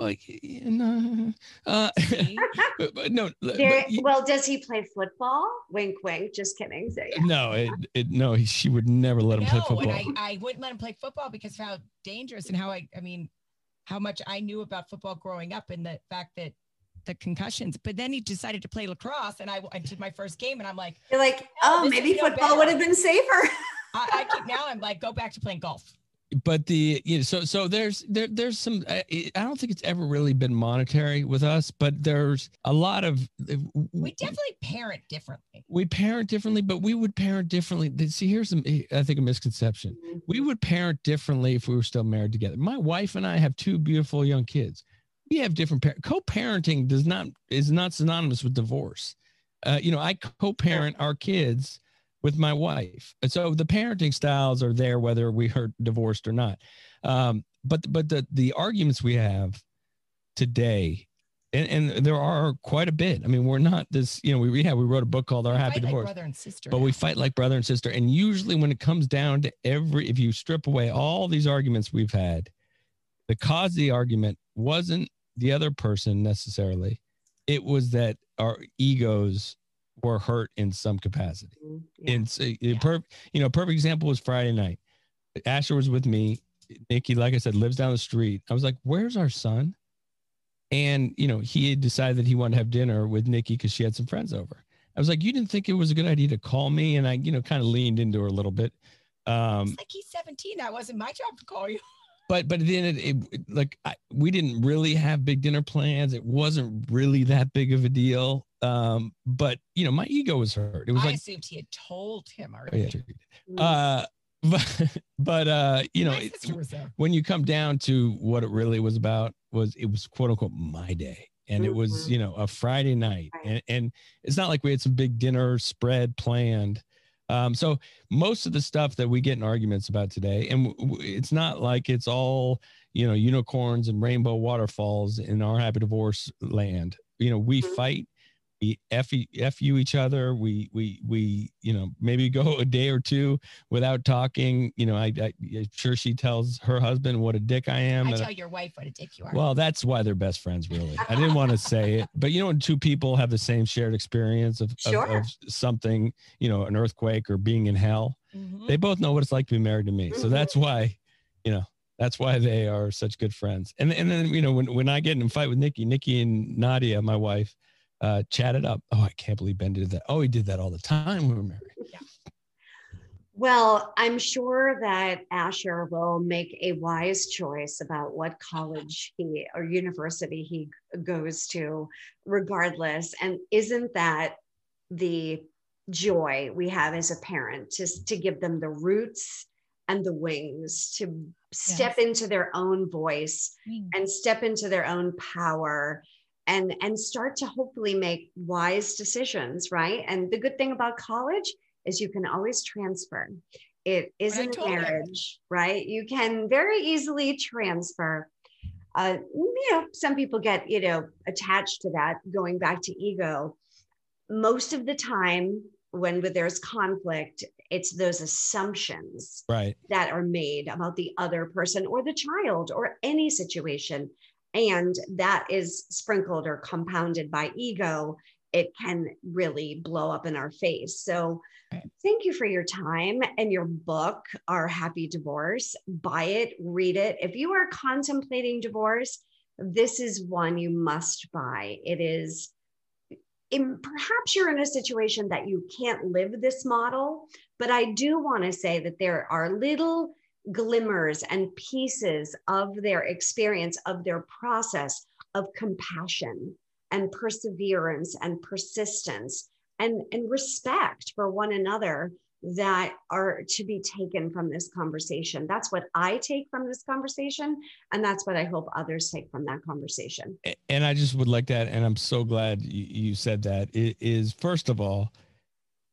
Like you know, uh, but, but no, but There- y- well, does he play football? Wink, wink. Just kidding. So, yeah. no, it, it, no, he, she would never let him play no, football. and I, I wouldn't let him play football because of how dangerous and how I, I mean, how much I knew about football growing up and the fact that the concussions. But then he decided to play lacrosse, and I, I did my first game, and I'm like, You're like, Oh, maybe is no football would have been safer. I, I keep now I'm like, go back to playing golf. But the you know so so there's there there's some I, I don't think it's ever really been monetary with us but there's a lot of We definitely parent differently. we parent differently but we would parent differently. See here's some i think a misconception. We would parent differently if we were still married together. My wife and i have two beautiful young kids. We have different par- co-parenting does not is not synonymous with divorce. Uh, you know i co-parent our kids with my wife and so the parenting styles are there whether we are divorced or not um, but but the the arguments we have today and, and there are quite a bit i mean we're not this you know we, we have we wrote a book called our happy like divorce brother and sister. but we fight like brother and sister. And usually, when it comes down to every, if you strip away all these arguments we've had, the cause of the argument wasn't the other person necessarily. It was that our egos were hurt in some capacity. Yeah. And so, Yeah. per, you know, perfect example was Friday night. Asher was with me. Nikki, like I said, lives down the street. I was like, "Where's our son?" And you know, he had decided that he wanted to have dinner with Nikki because she had some friends over. I was like, "You didn't think it was a good idea to call me?" And I, you know, kind of leaned into her a little bit. Um, it's like he's 17. That wasn't my job to call you. but but then it it- like I, we didn't really have big dinner plans. It wasn't really that big of a deal. Um, but you know, my ego was hurt. It was like I like, assumed he had told him oh, already. yeah. Mm. uh, but but uh, you know, it- sister was there. when you come down to what it really was about was it was quote unquote my day and it was Mhm. you know a friday night and, and it's not like we had some big dinner spread planned um, so most of the stuff that we get in arguments about today and w- w- it's not like it's all you know unicorns and rainbow waterfalls in our happy divorce land you know we Mhm. fight we f, f you each other we we we you know maybe go a day or two without talking you know i, I I'm sure she tells her husband what a dick i am I tell your wife what a dick you are. well, that's why they're best friends, really. I didn't want to say it, but you know, when two people have the same shared experience of, of- Sure. of, something, you know, an earthquake or being in hell, Mhm. they both know what it's like to be married to me. So Mhm. that's why, you know, That's why they are such good friends. And and then you know when when I get in a fight with Nikki, Nikki and Nadia, my wife, uh, chatted up. Oh, I can't believe Ben did that. Oh, he did that all the time when we were married. Yeah. Well, I'm sure that Asher will make a wise choice about what college he or university he goes to, regardless. And isn't that the joy we have as a parent to, to give them the roots and the wings to step yes. into their own voice and step into their own power and and start to hopefully make wise decisions right? And the good thing about college is you can always transfer. It isn't a marriage right? You can very easily transfer. Uh, you know some people get you know attached to that going back to ego. Most of the time when there's conflict it's those assumptions right. that are made about the other person or the child or any situation and that is sprinkled or compounded by ego it can really blow up in our face. So thank you for your time and your book our happy divorce. Buy it read it. If you are contemplating divorce this is one you must buy. It is in, perhaps you're in a situation that you can't live this model but i do want to say that there are little glimmers and pieces of their experience, of their process of compassion and perseverance and persistence and, and respect for one another that are to be taken from this conversation. That's what I take from this conversation. And that's what I hope others take from that conversation. And I just would like that. And I'm so glad you said that. It is, first of all,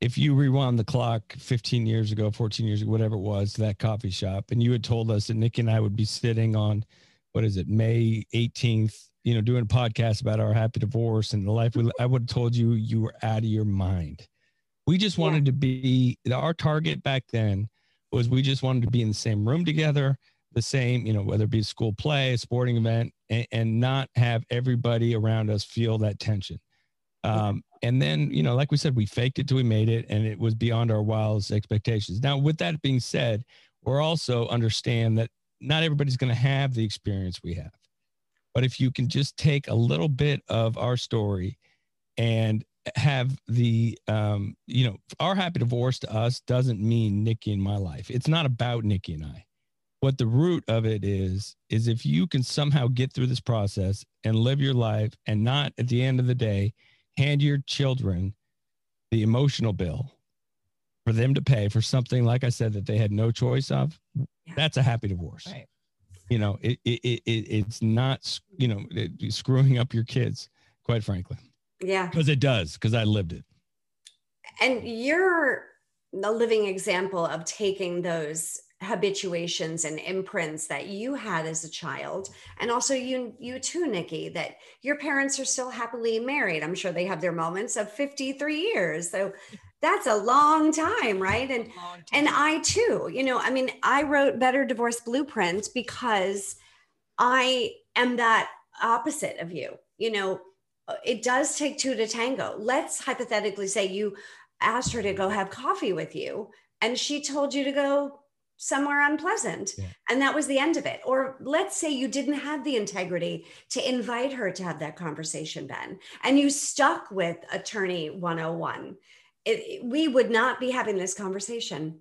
if you rewind the clock 15 years ago, 14 years ago, whatever it was, that coffee shop, and you had told us that Nick and I would be sitting on, what is it, May 18th, you know, doing a podcast about our happy divorce and the life we, I would have told you you were out of your mind. We just wanted yeah. to be, our target back then was we just wanted to be in the same room together, the same, you know, whether it be a school play, a sporting event, and, and not have everybody around us feel that tension. Um, and then, you know, like we said, we faked it till we made it, and it was beyond our wildest expectations. Now, with that being said, we're also understand that not everybody's going to have the experience we have. But if you can just take a little bit of our story and have the, um, you know, our happy divorce to us doesn't mean Nikki in my life. It's not about Nikki and I. What the root of it is, is if you can somehow get through this process and live your life and not at the end of the day, hand your children the emotional bill for them to pay for something like I said that they had no choice of, yeah. that's a happy divorce. Right. You know, it, it, it, it's not, you know, screwing up your kids, quite frankly. Yeah. Because it does, because I lived it. And you're a living example of taking those habituations and imprints that you had as a child. And also you you too nikki that your parents are still happily married. I'm sure they have their moments of 53 years. So that's a long time right? And time. and i too you know i mean i wrote better divorce blueprint because i am that opposite of you. You know it does take two to tango. Let's hypothetically say you asked her to go have coffee with you and she told you to go somewhere unpleasant. Yeah. And that was the end of it. Or let's say you didn't have the integrity to invite her to have that conversation, Ben, and you stuck with attorney 101. It, we would not be having this conversation.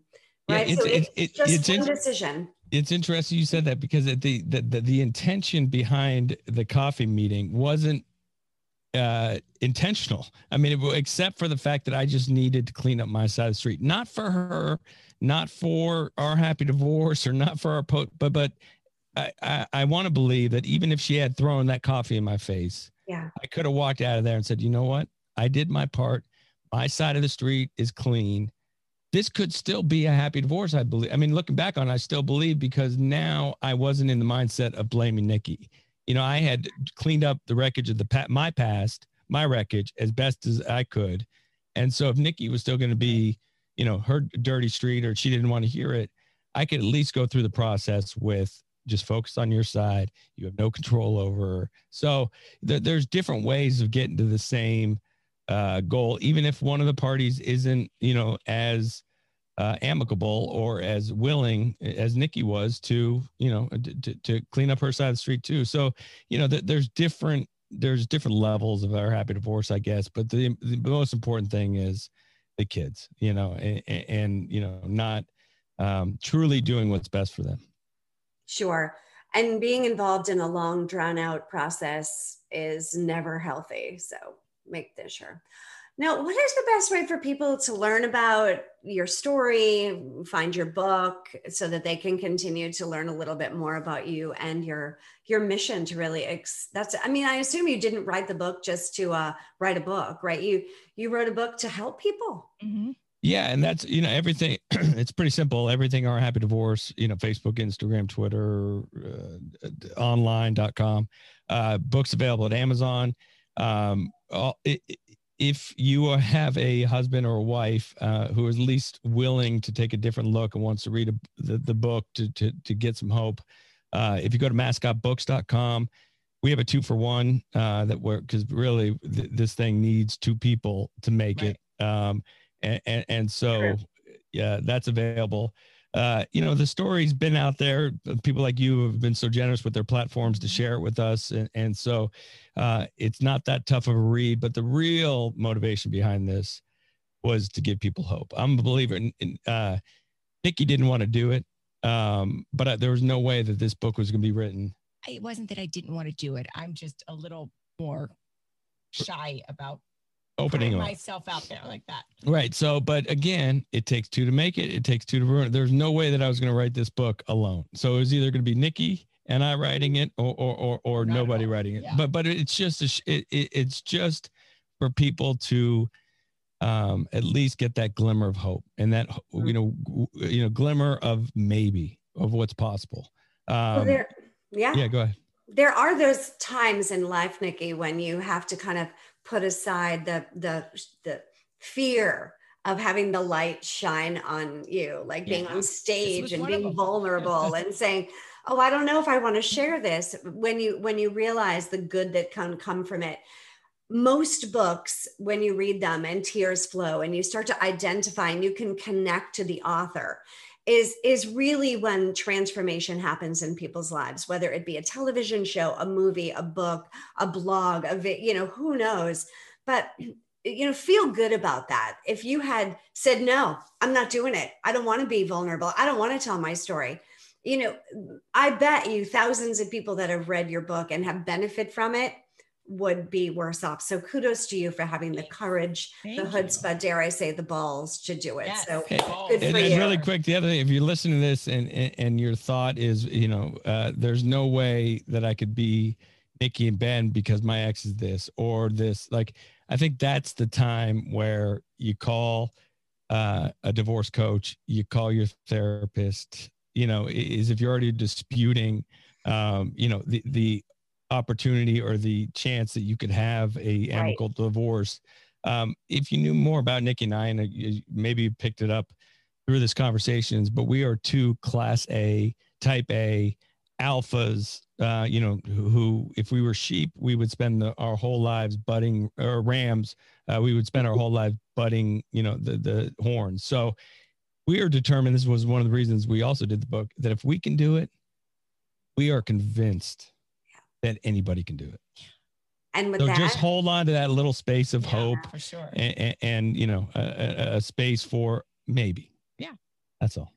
Right. Yeah, it's, so it's, it's, just it's, one decision. It's interesting you said that because the, the, the, the intention behind the coffee meeting wasn't uh, intentional. I mean, it, except for the fact that I just needed to clean up my side of the street, not for her not for our happy divorce or not for our po- but but I, I, I want to believe that even if she had thrown that coffee in my face, yeah, I could have walked out of there and said, you know what, I did my part. My side of the street is clean. This could still be a happy divorce. I believe. I mean, looking back on, it, I still believe because now I wasn't in the mindset of blaming Nikki. You know, I had cleaned up the wreckage of the my past, my wreckage as best as I could, and so if Nikki was still going to be you know her dirty street or she didn't want to hear it i could at least go through the process with just focus on your side. You have no control over so th- there's different ways of getting to the same uh, goal even if one of the parties isn't you know as uh, amicable or as willing as Nikki was to, you know, to, to clean up her side of the street too. So, you know, th- there's different there's different levels of our happy divorce, I guess. But the, the most important thing is the kids, you know, and, and you know, not um, truly doing what's best for them. Sure. And being involved in a long, drawn out process is never healthy. So make this sure. Now, what is the best way for people to learn about your story, find your book, so that they can continue to learn a little bit more about you and your your mission to really? Ex- that's. I mean, I assume you didn't write the book just to uh, write a book, right? You you wrote a book to help people. Mm-hmm. Yeah, and that's you know everything. it's pretty simple. Everything our happy divorce. You know, Facebook, Instagram, Twitter, uh, online.com. Uh, books available at Amazon. Um, all, it, if you have a husband or a wife uh, who is at least willing to take a different look and wants to read a, the, the book to, to, to get some hope, uh, if you go to mascotbooks.com, we have a two for one uh, that work because really th- this thing needs two people to make right. it. Um, and, and, and so, yeah, that's available uh, you know, the story's been out there. People like you have been so generous with their platforms to share it with us. And, and so uh, it's not that tough of a read, but the real motivation behind this was to give people hope. I'm a believer in, in uh, Nikki didn't want to do it. Um, but I, there was no way that this book was going to be written. It wasn't that I didn't want to do it. I'm just a little more shy about opening myself out there like that. Right. So, but again, it takes two to make it. It takes two to ruin it. There's no way that I was going to write this book alone. So it was either going to be Nikki and I writing it, or or or, or nobody writing it. Yeah. But but it's just a, it, it, it's just for people to um at least get that glimmer of hope and that you know you know glimmer of maybe of what's possible. Um, well, there, yeah. Yeah. Go ahead. There are those times in life, Nikki, when you have to kind of put aside the the the fear of having the light shine on you, like being on stage and being vulnerable and saying, "Oh, I don't know if I want to share this." When you when you realize the good that can come from it, most books, when you read them and tears flow, and you start to identify and you can connect to the author, is is really when transformation happens in people's lives whether it be a television show a movie a book a blog a vi- you know who knows? But you know feel good about that. If you had said no i'm not doing it. I don't want to be vulnerable. I don't want to tell my story. You know i bet you thousands of people that have read your book and have benefit from it would be worse off. So kudos to you for having the courage, Thank the chutzpah, dare I say, the balls to do it. Yes. So good and, for and you. really quick, the other thing, if you're listening to this and, and, and your thought is, you know, uh, there's no way that I could be Nikki and Ben because my ex is this or this. Like, I think that's the time where you call uh, a divorce coach, you call your therapist. You know, is if you're already disputing, um, you know, the the opportunity or the chance that you could have a amicable right. divorce. Um, if you knew more about Nikki and I, and uh, maybe you picked it up through this conversations, but we are two class A, type A alphas, uh, you know, who, who, if we were sheep, we would spend the, our whole lives butting or rams. Uh, we would spend our whole life butting, you know, the, the horns. So we are determined. This was one of the reasons we also did the book that if we can do it, we are convinced that anybody can do it. And with so that, just hold on to that little space of yeah, hope, for sure, and, and, and you know, a, a, space for maybe. Yeah, that's all.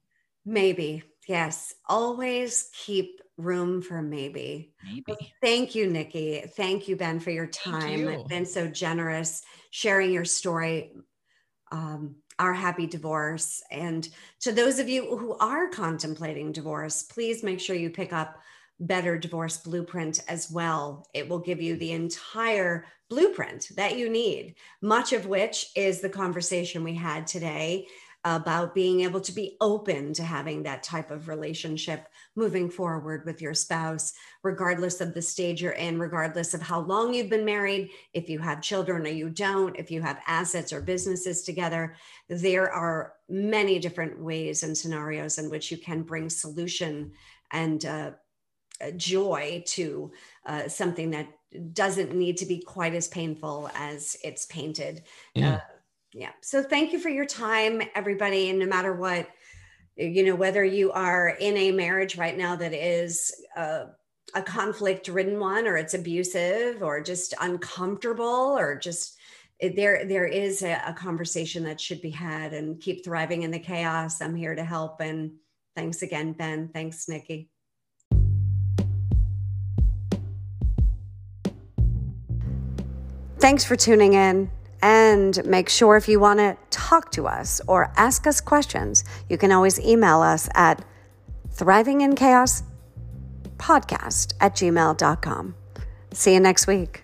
Maybe yes. Always keep room for maybe. Maybe. Well, thank you, Nikki. Thank you, Ben, for your time. You. Been so generous sharing your story. Um, our happy divorce. And to those of you who are contemplating divorce, please make sure you pick up Better Divorce Blueprint as well. It will give you the entire blueprint that you need, much of which is the conversation we had today about being able to be open to having that type of relationship moving forward with your spouse, regardless of the stage you're in, regardless of how long you've been married, if you have children or you don't, if you have assets or businesses together. There are many different ways and scenarios in which you can bring solution and uh, joy to uh, something that doesn't need to be quite as painful as it's painted. Yeah. Uh, Yeah. So thank you for your time, everybody. And no matter what, you know, whether you are in a marriage right now that is uh, a conflict ridden one, or it's abusive, or just uncomfortable, or just there there is a, a, conversation that should be had and keep thriving in the chaos i'm here to help and thanks again ben thanks nikki thanks for tuning in and make sure if you want to talk to us or ask us questions you can always email us at thrivinginchaospodcast in chaos podcast at gmail.com see you next week